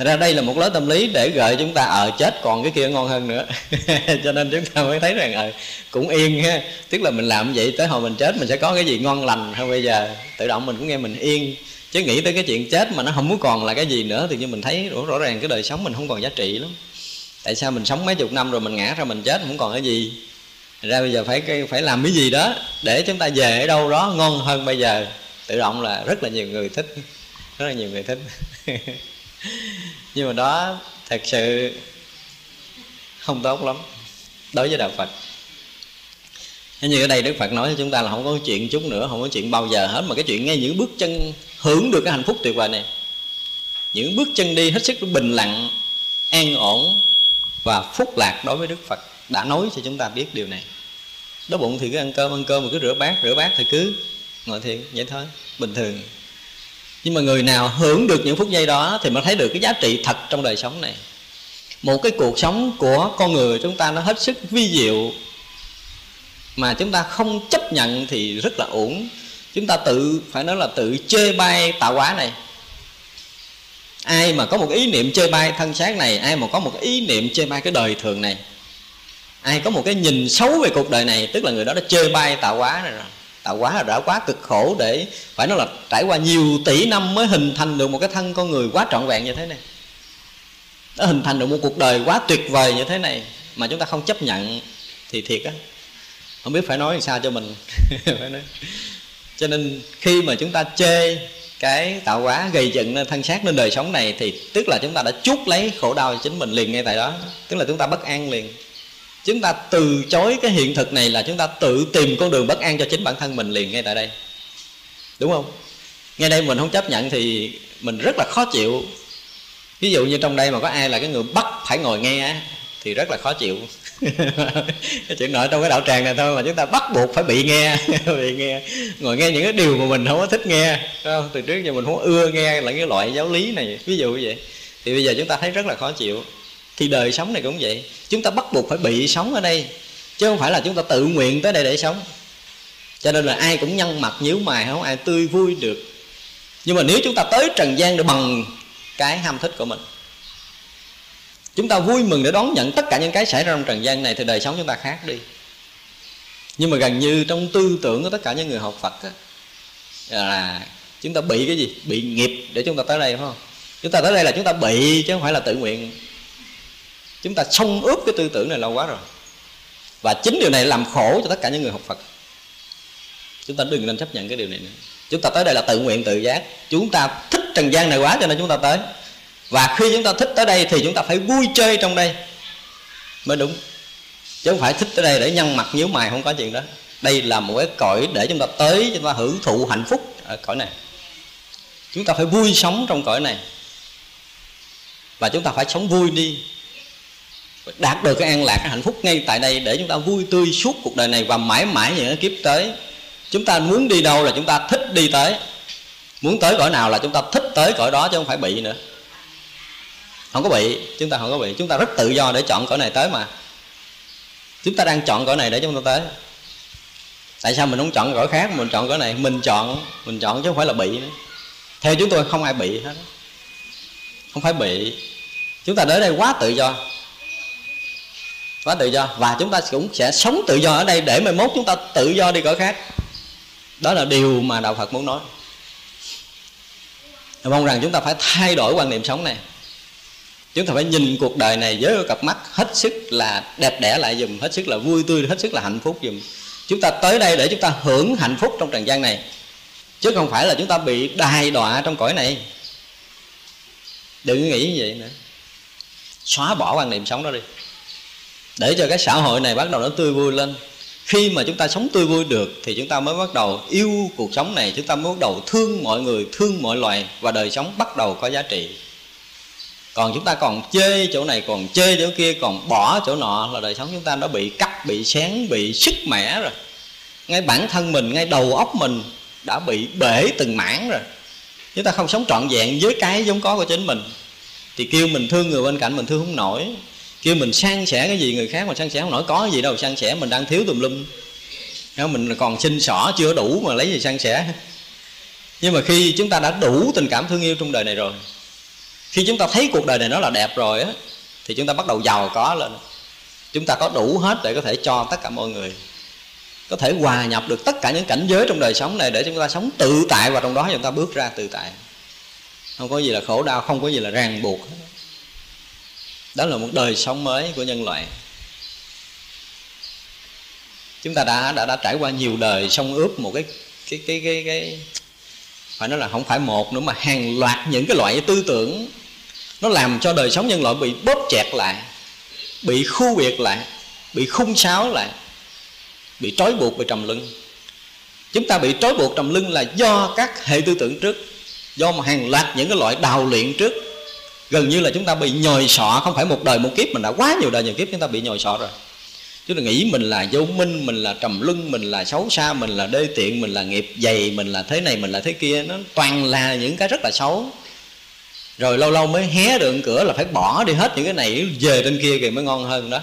Thật ra đây là một lối tâm lý để gợi chúng ta ở chết còn cái kia ngon hơn nữa. Cho nên chúng ta mới thấy rằng ờ cũng yên ha. Tức là mình làm vậy tới hồi mình chết, mình sẽ có cái gì ngon lành hơn bây giờ. Tự động mình cũng nghe mình yên. Chứ nghĩ tới cái chuyện chết mà nó không muốn còn là cái gì nữa Thì như mình thấy rõ ràng cái đời sống mình không còn giá trị lắm. Tại sao mình sống mấy chục năm rồi mình ngã ra mình chết, không còn cái gì? Ra bây giờ phải phải làm cái gì đó để chúng ta về ở đâu đó ngon hơn bây giờ. Tự động là rất là nhiều người thích, rất là nhiều người thích. Nhưng mà đó, thật sự không tốt lắm đối với đạo phật. Như ở đây đức phật nói cho chúng ta là không có chuyện chút nữa, không có chuyện bao giờ hết, mà cái chuyện ngay những bước chân hưởng được cái hạnh phúc tuyệt vời này. Những bước chân đi hết sức bình lặng, an ổn và phúc lạc đối với đức phật đã nói cho chúng ta biết điều này. Đói bụng thì cứ ăn cơm ăn cơm mà cứ rửa bát rửa bát thì cứ ngồi thiền, vậy thôi, bình thường. Nhưng mà người nào hưởng được những phút giây đó thì mới thấy được cái giá trị thật trong đời sống này. Một cái cuộc sống của con người chúng ta nó hết sức vi diệu mà chúng ta không chấp nhận thì rất là uổng. Chúng ta tự, phải nói là tự chê bai tạo hóa này ai mà có một ý niệm chê bai thân xác này, ai mà có một ý niệm chê bai cái đời thường này, ai có một cái nhìn xấu về cuộc đời này, tức là người đó đã chê bai tạo hóa này rồi. Tạo hóa là đã quá cực khổ để phải nói là trải qua nhiều tỷ năm mới hình thành được một cái thân con người quá trọn vẹn như thế này. Nó hình thành được một cuộc đời quá tuyệt vời như thế này mà chúng ta không chấp nhận thì thiệt á. Không biết phải nói làm sao cho mình. Phải nói. cho nên khi mà chúng ta chê cái tạo hóa gây dựng nên thân xác nên đời sống này thì tức là chúng ta đã chuốc lấy khổ đau cho chính mình liền ngay tại đó. Tức là chúng ta bất an liền. Chúng ta từ chối cái hiện thực này là chúng ta tự tìm con đường bất an cho chính bản thân mình liền ngay tại đây. Đúng không? Ngay đây mình không chấp nhận thì mình rất là khó chịu. Ví dụ như trong đây mà có ai là cái người bắt phải ngồi nghe thì rất là khó chịu cái chuyện nội trong cái đạo tràng này thôi mà chúng ta bắt buộc phải bị nghe bị nghe. Ngồi nghe những cái điều mà mình không có thích nghe không? từ trước giờ mình không ưa nghe là cái loại giáo lý này, ví dụ như vậy. Thì bây giờ chúng ta thấy rất là khó chịu. Thì đời sống này cũng vậy. Chúng ta bắt buộc phải bị sống ở đây, chứ không phải là chúng ta tự nguyện tới đây để sống. Cho nên là ai cũng nhăn mặt, nhíu mày, không ai tươi vui được. Nhưng mà nếu chúng ta tới trần gian để bằng cái ham thích của mình chúng ta vui mừng để đón nhận tất cả những cái xảy ra trong trần gian này thì đời sống chúng ta khác đi. Nhưng mà gần như trong tư tưởng của tất cả những người học Phật á, là chúng ta bị cái gì? Bị nghiệp để chúng ta tới đây phải không? Chúng ta tới đây là chúng ta bị chứ không phải là tự nguyện. Chúng ta xông ướp cái tư tưởng này lâu quá rồi. Và chính điều này làm khổ cho tất cả những người học Phật. Chúng ta đừng nên chấp nhận cái điều này nữa. Chúng ta tới đây là tự nguyện tự giác. Chúng ta thích trần gian này quá cho nên chúng ta tới và khi chúng ta thích tới đây thì chúng ta phải vui chơi trong đây. Mới đúng. Chứ không phải thích tới đây để nhăn mặt nhíu mày, không có chuyện đó. Đây là một cái cõi để chúng ta tới, chúng ta hưởng thụ hạnh phúc ở cõi này. Chúng ta phải vui sống trong cõi này. Và chúng ta phải sống vui đi. Đạt được cái an lạc, cái hạnh phúc ngay tại đây để chúng ta vui tươi suốt cuộc đời này và mãi mãi những kiếp tới. Chúng ta muốn đi đâu là chúng ta thích đi tới. Muốn tới cõi nào là chúng ta thích tới cõi đó chứ không phải bị nữa không có bị, chúng ta không có bị. Chúng ta rất tự do để chọn cõi này tới mà. Chúng ta đang chọn cõi này để chúng ta tới. Tại sao mình không chọn cõi khác? Mình chọn cõi này. Mình chọn mình chọn chứ không phải là bị nữa. Theo chúng tôi không ai bị hết. Không phải bị. Chúng ta đến đây quá tự do. Quá tự do. Và chúng ta cũng sẽ sống tự do ở đây để mai mốt chúng ta tự do đi cõi khác. Đó là điều mà đạo phật muốn nói. Mong rằng chúng ta phải thay đổi quan niệm sống này chúng ta phải nhìn cuộc đời này với cặp mắt hết sức là đẹp đẽ lại dùm hết sức là vui tươi, hết sức là hạnh phúc dùm chúng ta tới đây để chúng ta hưởng hạnh phúc trong trần gian này. Chứ không phải là chúng ta bị đài đọa trong cõi này. Đừng nghĩ như vậy nữa. Xóa bỏ quan niệm sống đó đi. Để cho cái xã hội này bắt đầu nó tươi vui lên. Khi mà chúng ta sống tươi vui được thì chúng ta mới bắt đầu yêu cuộc sống này. Chúng ta mới bắt đầu thương mọi người, thương mọi loài và đời sống bắt đầu có giá trị còn chúng ta còn chê chỗ này, còn chê chỗ kia, còn bỏ chỗ nọ là đời sống chúng ta đã bị cắt, bị xén, bị sức mẻ rồi. Ngay bản thân mình, ngay đầu óc mình đã bị bể từng mảng rồi. Chúng ta không sống trọn vẹn với cái giống có của chính mình. Thì kêu mình thương người bên cạnh mình thương không nổi. Kêu mình san sẻ cái gì, người khác mà san sẻ không nổi, có gì đâu, san sẻ, mình đang thiếu tùm lum. Mình còn xin xỏ, chưa đủ mà lấy gì san sẻ. Nhưng mà khi chúng ta đã đủ tình cảm thương yêu trong đời này rồi khi chúng ta thấy cuộc đời này nó là đẹp rồi á, thì chúng ta bắt đầu giàu có lên. Chúng ta có đủ hết để có thể cho tất cả mọi người. Có thể hòa nhập được tất cả những cảnh giới trong đời sống này để chúng ta sống tự tại và trong đó chúng ta bước ra tự tại. Không có gì là khổ đau, không có gì là ràng buộc. Đó là một đời sống mới của nhân loại. Chúng ta đã đã đã trải qua nhiều đời sông ướp một cái cái cái cái cái phải nói là không phải một nữa mà hàng loạt những cái loại tư tưởng, nó làm cho đời sống nhân loại bị bóp chẹt lại, bị khu biệt lại, bị khung sáo lại, bị trói buộc về trầm lưng chúng ta bị trói buộc trầm lưng là do các hệ tư tưởng trước, do mà hàng loạt những cái loại đào luyện trước. Gần như là chúng ta bị nhồi sọ, không phải một đời một kiếp mình đã quá nhiều đời nhiều kiếp chúng ta bị nhồi sọ rồi chúng ta nghĩ mình là vô minh mình là trầm luân, mình là xấu xa mình là đê tiện mình là nghiệp dày mình là thế này mình là thế kia. Nó toàn là những cái rất là xấu. Rồi lâu lâu mới hé được cửa là phải bỏ đi hết những cái này về trên kia kìa mới ngon hơn đó.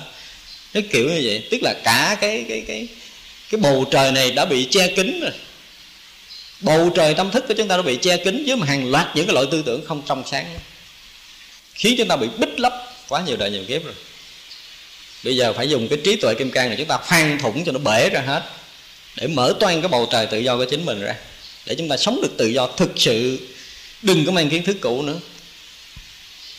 Cái kiểu như vậy. Tức là cả cái cái cái cái bầu trời này đã bị che kín rồi. Bầu trời tâm thức của chúng ta đã bị che kín với hàng loạt những cái loại tư tưởng không trong sáng. Khiến chúng ta bị bích lấp quá nhiều đời nhiều kiếp rồi bây giờ phải dùng cái trí tuệ kim cang này chúng ta khoan thủng cho nó bể ra hết. Để mở toan cái bầu trời tự do của chính mình ra. Để chúng ta sống được tự do thực sự. Đừng có mang kiến thức cũ nữa.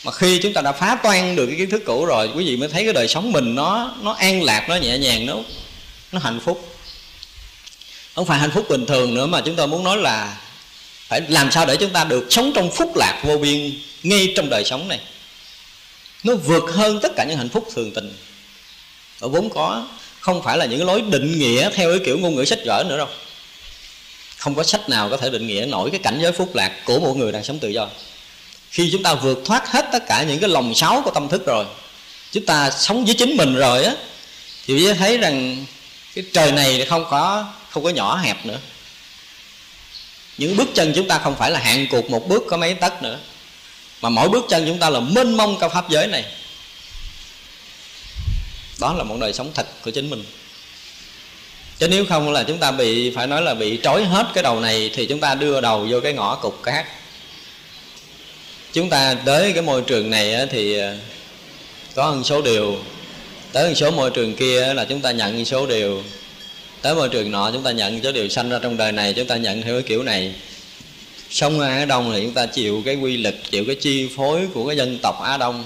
Mà khi chúng ta đã phá toan được cái kiến thức cũ rồi, quý vị mới thấy cái đời sống mình nó nó an lạc, nó nhẹ nhàng, nó nó hạnh phúc. Không phải hạnh phúc bình thường nữa mà chúng tôi muốn nói là phải làm sao để chúng ta được sống trong phúc lạc vô biên ngay trong đời sống này. Nó vượt hơn tất cả những hạnh phúc thường tình ở vốn có, không phải là những cái lối định nghĩa theo cái kiểu ngôn ngữ sách vở nữa đâu. Không có sách nào có thể định nghĩa nổi cái cảnh giới phúc lạc của một người đang sống tự do. Khi chúng ta vượt thoát hết tất cả những cái lòng sáo của tâm thức rồi, chúng ta sống với chính mình rồi á, thì mới thấy rằng cái trời này không có không có nhỏ hẹp nữa. Những bước chân chúng ta không phải là hạn cuộc một bước có mấy tấc nữa, mà mỗi bước chân chúng ta là mênh mông cao pháp giới này đó là một đời sống thật của chính mình. Chứ nếu không là chúng ta bị, phải nói là bị trói hết cái đầu này thì chúng ta đưa đầu vô cái ngõ cục khác. Chúng ta tới cái môi trường này thì à, có một số điều. Tới một số môi trường kia là chúng ta nhận một số điều. Tới môi trường nọ chúng ta nhận số điều sanh ra trong đời này, chúng ta nhận theo cái kiểu này. Sống ở Á Đông thì chúng ta chịu cái quy lực, chịu cái chi phối của cái dân tộc Á Đông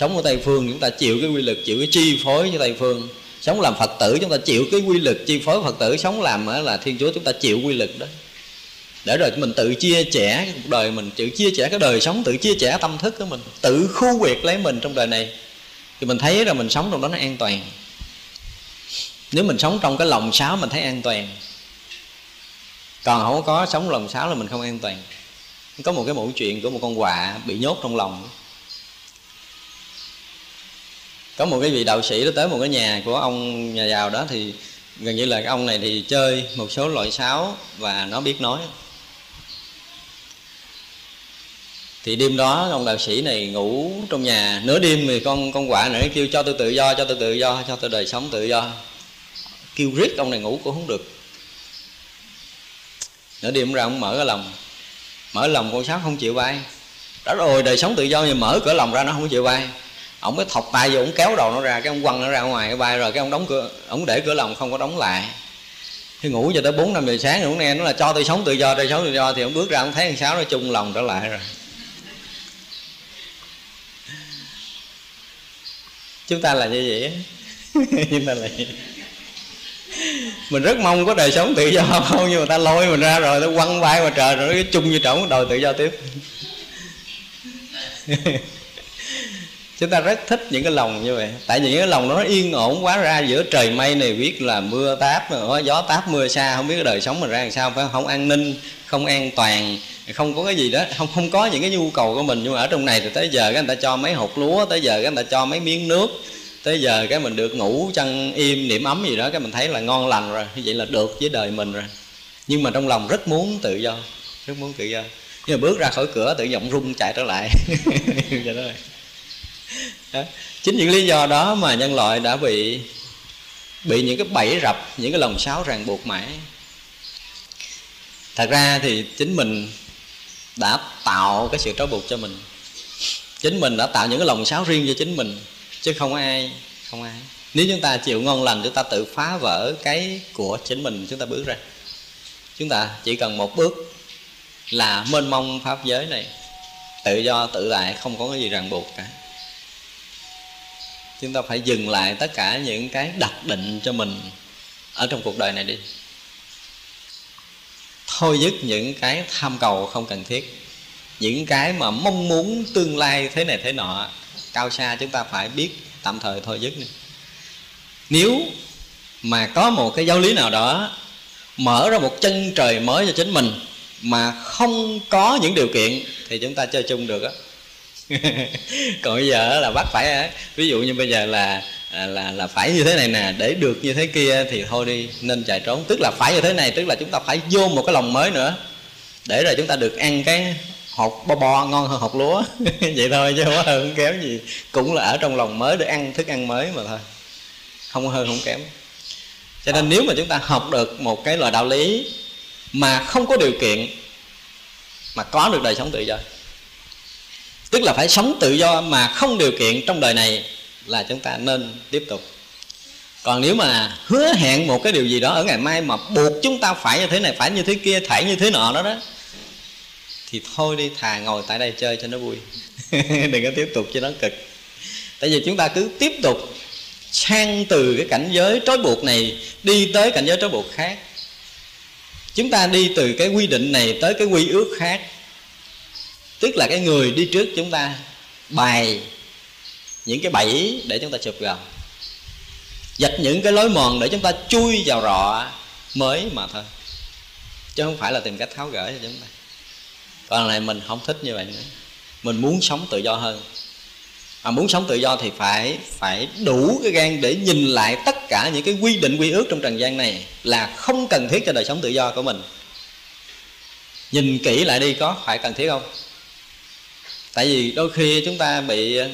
sống ở Tây Phương chúng ta chịu cái quy lực, chịu cái chi phối cho Tây Phương. Sống làm Phật tử chúng ta chịu cái quy lực, chi phối Phật tử. Sống làm là Thiên Chúa chúng ta chịu quy lực đó. Để rồi mình tự chia sẻ cái cuộc đời mình, tự chia sẻ cái đời sống, tự chia sẻ tâm thức của mình, tự khu quyệt lấy mình trong đời này. Thì mình thấy là mình sống trong đó nó an toàn. Nếu mình sống trong cái lòng sáo, mình thấy an toàn. Còn không có sống lòng sáo là mình không an toàn. Có một cái mẫu chuyện của một con quạ bị nhốt trong lòng có một cái vị đạo sĩ đó tới một cái nhà của ông nhà giàu đó thì gần như là cái ông này thì chơi một số loại sáo và nó biết nói. Thì đêm đó ông đạo sĩ này ngủ trong nhà, nửa đêm thì con con quạ này kêu cho tôi tự do, cho tôi tự do, cho tôi đời sống tự do. Kêu riết ông này ngủ cũng không được. Nửa đêm ra ông mở cái lòng. Mở lòng con sáo không chịu bay. Đó rồi, đời sống tự do thì mở cửa lòng ra nó không chịu bay ông mới thọc tay vô, ông kéo đầu nó ra, cái ông quăng nó ra ngoài, cái bay rồi, cái ông đóng cửa, ông để cửa lòng không có đóng lại. Khi ngủ cho tới bốn năm giờ sáng rồi ông nghe nó là cho tôi sống, tự do tôi sống, tự do, thì ông bước ra ông thấy thằng sáu nó chung lòng trở lại rồi. Chúng ta là như vậy chúng ta là như vậy. Mình rất mong có đời sống tự do, không, nhưng mà ta lôi mình ra rồi nó quăng bay mà trời, rồi nó chung như trống, đòi tự do tiếp. chúng ta rất thích những cái lòng như vậy. Tại vì những cái lòng nó yên ổn quá ra giữa trời mây này, biết là mưa táp ờ, gió táp, mưa xa, không biết cái đời sống mình ra làm sao, phải không? An ninh, không an toàn, không có cái gì đó, không không có những cái nhu cầu của mình. Nhưng mà ở trong này thì tới giờ cái người ta cho mấy hột lúa, tới giờ cái người ta cho mấy miếng nước, tới giờ cái mình được ngủ chăn im, niệm ấm gì đó, cái mình thấy là ngon lành rồi, như vậy là được với đời mình rồi. Nhưng mà trong lòng rất muốn tự do, rất muốn tự do. Nhưng mà bước ra khỏi cửa tự giọng rung chạy trở lại. Đó chính những lý do đó mà nhân loại đã bị bị những cái bẫy rập, những cái lồng sáo ràng buộc mãi. Thật ra thì chính mình đã tạo cái sự trói buộc cho mình. Chính mình đã tạo những cái lồng sáo riêng cho chính mình, chứ không ai không ai. Nếu chúng ta chịu ngon lành, chúng ta tự phá vỡ cái của chính mình, chúng ta bước ra. Chúng ta chỉ cần một bước là mênh mông pháp giới này. Tự do, tự tại, không có cái gì ràng buộc cả chúng ta phải dừng lại tất cả những cái đặt định cho mình ở trong cuộc đời này đi. Thôi dứt những cái tham cầu không cần thiết, những cái mà mong muốn tương lai thế này thế nọ, cao xa chúng ta phải biết tạm thời thôi dứt đi. Nếu mà có một cái giáo lý nào đó mở ra một chân trời mới cho chính mình mà không có những điều kiện thì chúng ta chơi chung được á. còn bây giờ là bắt phải ví dụ như bây giờ là à, là là phải như thế này nè, để được như thế kia thì thôi đi, nên chạy trốn tức là phải như thế này, tức là chúng ta phải vô một cái lòng mới nữa. Để rồi chúng ta được ăn cái hột bo bo, ngon hơn hột lúa. Vậy thôi chứ không có hơn không kém gì. Cũng là ở trong lòng mới để ăn thức ăn mới mà thôi. Không hơn không kém. Cho nên nếu mà chúng ta học được một cái loại đạo lý mà không có điều kiện mà có được đời sống tự do tức là phải sống tự do mà không điều kiện trong đời này là chúng ta nên tiếp tục. Còn nếu mà hứa hẹn một cái điều gì đó ở ngày mai mà buộc chúng ta phải như thế này, phải như thế kia phải như thế nọ đó đó, thì thôi đi, thà ngồi tại đây chơi cho nó vui. Đừng có tiếp tục cho nó cực. Tại vì chúng ta cứ tiếp tục sang từ cái cảnh giới trói buộc này đi tới cảnh giới trói buộc khác. Chúng ta đi từ cái quy định này tới cái quy ước khác tức là cái người đi trước chúng ta bày những cái bẫy để chúng ta chụp vào. Dạch những cái lối mòn để chúng ta chui vào rọ mới mà thôi. Chứ không phải là tìm cách tháo gỡ cho chúng ta. Còn này mình không thích như vậy nữa. Mình muốn sống tự do hơn. Mà muốn sống tự do thì phải phải đủ cái gan để nhìn lại tất cả những cái quy định, quy ước trong trần gian này là không cần thiết cho đời sống tự do của mình. Nhìn kỹ lại đi có phải cần thiết không? Tại vì đôi khi chúng ta bị ờ,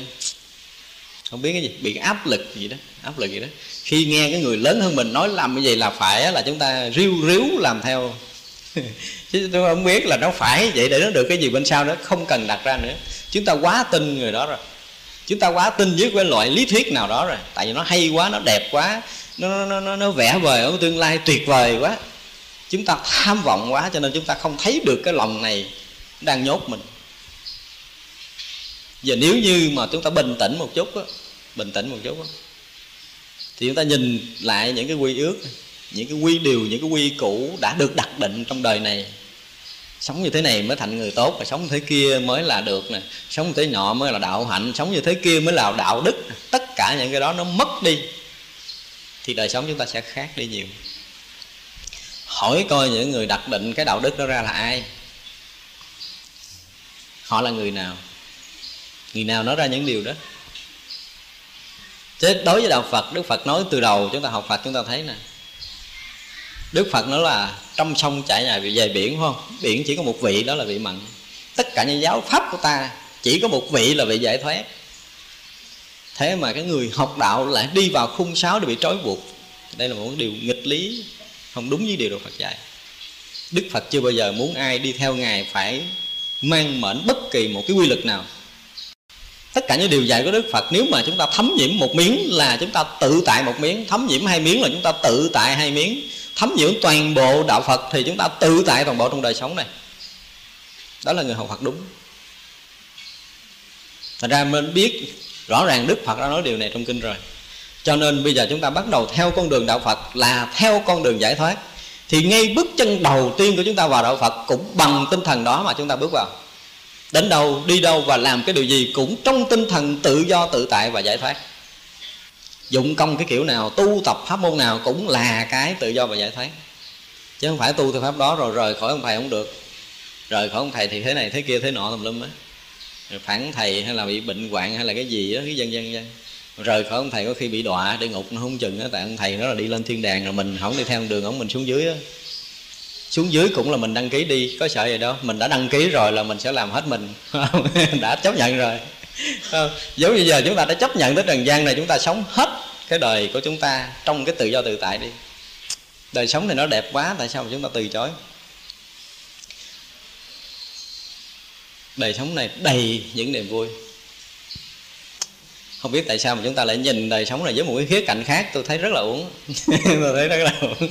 không biết cái gì bị áp lực gì đó áp lực gì đó. Khi nghe cái người lớn hơn mình nói làm cái gì là phải là chúng ta riu ríu làm theo. Chứ tôi không biết là nó phải vậy để nó được cái gì bên sau đó không cần đặt ra nữa. Chúng ta quá tin người đó rồi. Chúng ta quá tin với cái loại lý thuyết nào đó rồi. Tại vì nó hay quá nó đẹp quá nó nó nó, nó vẽ vời ở tương lai tuyệt vời quá. Chúng ta tham vọng quá cho nên chúng ta không thấy được cái lòng này đang nhốt mình và nếu như mà chúng ta bình tĩnh một chút á, bình tĩnh một chút á, thì chúng ta nhìn lại những cái quy ước, những cái quy điều, những cái quy củ đã được đặt định trong đời này. Sống như thế này mới thành người tốt và sống như thế kia mới là được nè. Sống như thế nọ mới là đạo hạnh, sống như thế kia mới là đạo đức. Tất cả những cái đó nó mất đi, thì đời sống chúng ta sẽ khác đi nhiều. Hỏi coi những người đặt định cái đạo đức đó ra là ai? Họ là người nào? Người nào nói ra những điều đó. Chứ đối với đạo phật, đức phật nói từ đầu, chúng ta học phật, chúng ta thấy nè. Đức phật nói là trong sông chảy nhà về biển, phải không? Biển chỉ có một vị, đó là vị mặn. Tất cả những giáo pháp của ta chỉ có một vị là vị giải thoát. Thế mà cái người học đạo lại đi vào khung sáo để bị trói buộc. Đây là một điều nghịch lý, không đúng với điều Đức Phật dạy. Đức Phật chưa bao giờ muốn ai đi theo Ngài phải mang mệnh bất kỳ một cái quy luật nào tất cả những điều dạy của Đức Phật, nếu mà chúng ta thấm nhiễm một miếng là chúng ta tự tại một miếng, thấm nhiễm hai miếng là chúng ta tự tại hai miếng. Thấm nhiễm toàn bộ đạo Phật thì chúng ta tự tại toàn bộ trong đời sống này. Đó là người học Phật đúng. Thành ra mình biết rõ ràng Đức Phật đã nói điều này trong kinh rồi. Cho nên bây giờ chúng ta bắt đầu theo con đường đạo Phật là theo con đường giải thoát. Thì ngay bước chân đầu tiên của chúng ta vào đạo Phật cũng bằng tinh thần đó mà chúng ta bước vào. Đến đâu, đi đâu và làm cái điều gì cũng trong tinh thần tự do, tự tại và giải thoát. Dụng công cái kiểu nào tu tập pháp môn nào cũng là cái tự do và giải thoát. Chứ không phải tu theo pháp đó rồi rời khỏi ông thầy không được. Rời khỏi ông thầy thì thế này thế kia thế nọ tùm lum á. Phản thầy hay là bị bệnh hoạn hay là cái gì đó cái dân dân dân. Rời khỏi ông thầy có khi bị đọa địa ngục nó không chừng á tại ông thầy nó là đi lên thiên đàng rồi mình không đi theo đường ông mình xuống dưới á xuống dưới cũng là mình đăng ký đi, có sợ gì đâu. Mình đã đăng ký rồi là mình sẽ làm hết mình. Đã chấp nhận rồi. Giống như giờ chúng ta đã chấp nhận tới trần gian này, chúng ta sống hết cái đời của chúng ta trong cái tự do tự tại đi. Đời sống này nó đẹp quá, tại sao mà chúng ta từ chối? Đời sống này đầy những niềm vui không biết tại sao mà chúng ta lại nhìn đời sống này với một cái khía cạnh khác, tôi thấy rất là uổng. Tôi thấy rất là uổng.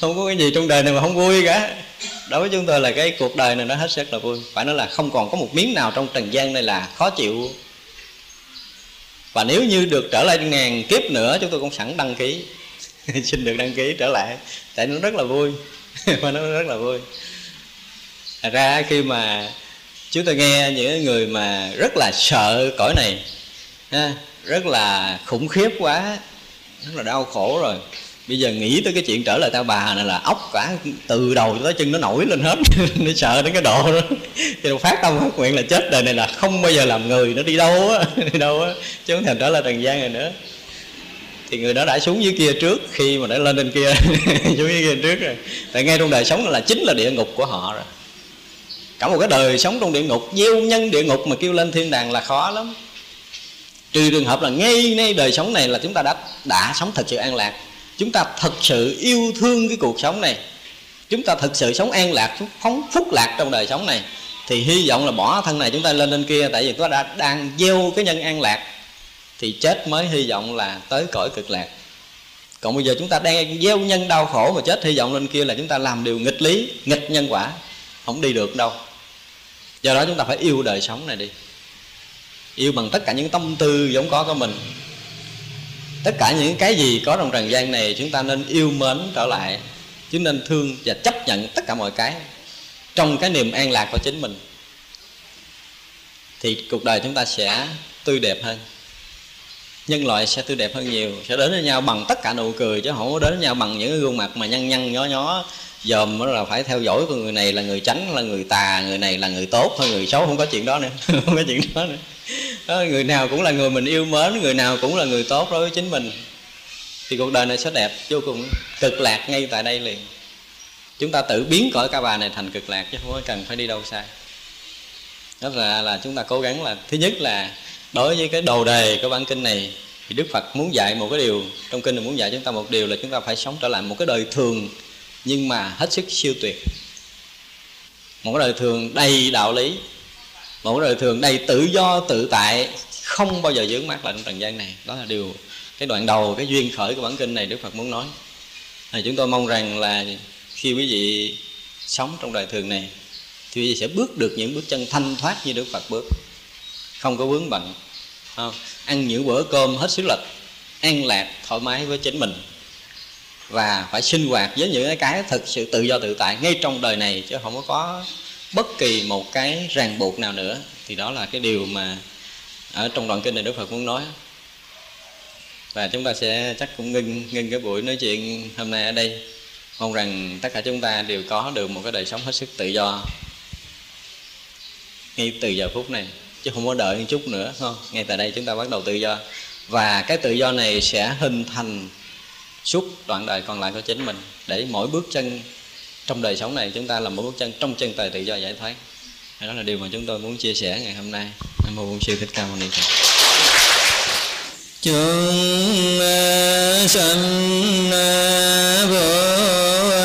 Không có cái gì trong đời này mà không vui cả. Đối với chúng tôi là cái cuộc đời này nó hết sức là vui. Phải nói là không còn có một miếng nào trong trần gian này là khó chịu. Và nếu như được trở lại ngàn kiếp nữa, chúng tôi cũng sẵn đăng ký. Xin được đăng ký trở lại. Tại nó rất là vui. Và nó rất là vui. Thật ra khi mà chúng tôi nghe những người mà rất là sợ cõi này rất là khủng khiếp quá, rất là đau khổ rồi. Bây giờ nghĩ tới cái chuyện trở lại tao bà này là ốc cả, từ đầu tới chân nó nổi lên hết, nó sợ đến cái độ đó. Thì phát tâm phát nguyện là chết đời này là không bao giờ làm người, nó đi đâu á, đi đâu á, chứ không thèm trở lại trần gian này nữa. Thì người đó đã xuống dưới kia trước, khi mà đã lên trên kia, xuống dưới kia trước rồi. Tại ngay trong đời sống là chính là địa ngục của họ rồi. Cả một cái đời sống trong địa ngục, gieo nhân địa ngục mà kêu lên thiên đàng là khó lắm trừ trường hợp là ngay ngay đời sống này là chúng ta đã đã sống thật sự an lạc. Chúng ta thật sự yêu thương cái cuộc sống này. Chúng ta thực sự sống an lạc phóng phúc lạc trong đời sống này. Thì hy vọng là bỏ thân này chúng ta lên lên kia, tại vì chúng ta đã đang gieo cái nhân an lạc, thì chết mới hy vọng là tới cõi cực lạc. Còn bây giờ chúng ta đang gieo nhân đau khổ mà chết, hy vọng lên kia là chúng ta làm điều nghịch lý, nghịch nhân quả, không đi được đâu. Do đó chúng ta phải yêu đời sống này đi yêu bằng tất cả những tâm tư giống có của mình. Tất cả những cái gì có trong trần gian này, chúng ta nên yêu mến trở lại. Chứ nên thương và chấp nhận tất cả mọi cái trong cái niềm an lạc của chính mình. Thì cuộc đời chúng ta sẽ tươi đẹp hơn. Nhân loại sẽ tươi đẹp hơn nhiều. Sẽ đến với nhau bằng tất cả nụ cười, chứ không có đến với nhau bằng những cái gương mặt mà nhăn nhăn, nhó nhó, dòm, đó là phải theo dõi của người này là người tránh là người tà, người này là người tốt hay người xấu không có chuyện đó nữa. Không có chuyện đó nữa đó, người nào cũng là người mình yêu mến người nào cũng là người tốt đối với chính mình. Thì cuộc đời này sẽ đẹp vô cùng. Cực lạc ngay tại đây liền. Chúng ta tự biến cõi ca bà này thành cực lạc chứ không có cần phải đi đâu xa. Đó là là chúng ta cố gắng là thứ nhất là đối với cái đầu đề của bản kinh này thì đức phật muốn dạy một cái điều trong kinh là muốn dạy chúng ta một điều là chúng ta phải sống trở lại một cái đời thường nhưng mà hết sức siêu tuyệt. Một cái đời thường đầy đạo lý một đời thường đầy tự do, tự tại, không bao giờ dướng mắt lại trong trần gian này. Đó là điều, cái đoạn đầu, cái duyên khởi của bản kinh này đức phật muốn nói. Thì chúng tôi mong rằng là khi quý vị sống trong đời thường này, thì quý vị sẽ bước được những bước chân thanh thoát như đức phật bước. Không có vướng bận không? ăn những bữa cơm hết sức lực, an lạc, thoải mái với chính mình. Và phải sinh hoạt với những cái thực sự tự do tự tại ngay trong đời này, chứ không có có bất kỳ một cái ràng buộc nào nữa, thì đó là cái điều mà ở trong đoạn kinh này Đức Phật muốn nói. Và chúng ta sẽ chắc cũng ngưng ngưng cái buổi nói chuyện hôm nay ở đây. Mong rằng tất cả chúng ta đều có được một cái đời sống hết sức tự do ngay từ giờ phút này, chứ không có đợi một chút nữa không? Ngay tại đây chúng ta bắt đầu tự do. Và cái tự do này sẽ hình thành suốt đoạn đời còn lại của chính mình, để mỗi bước chân trong đời sống này chúng ta làm một bước chân trong chân tài tự do giải thoát. Đó là điều mà chúng tôi muốn chia sẻ ngày hôm nay. Nam mô bổn sư thích ca mâu ni phật. Chúng sanh vô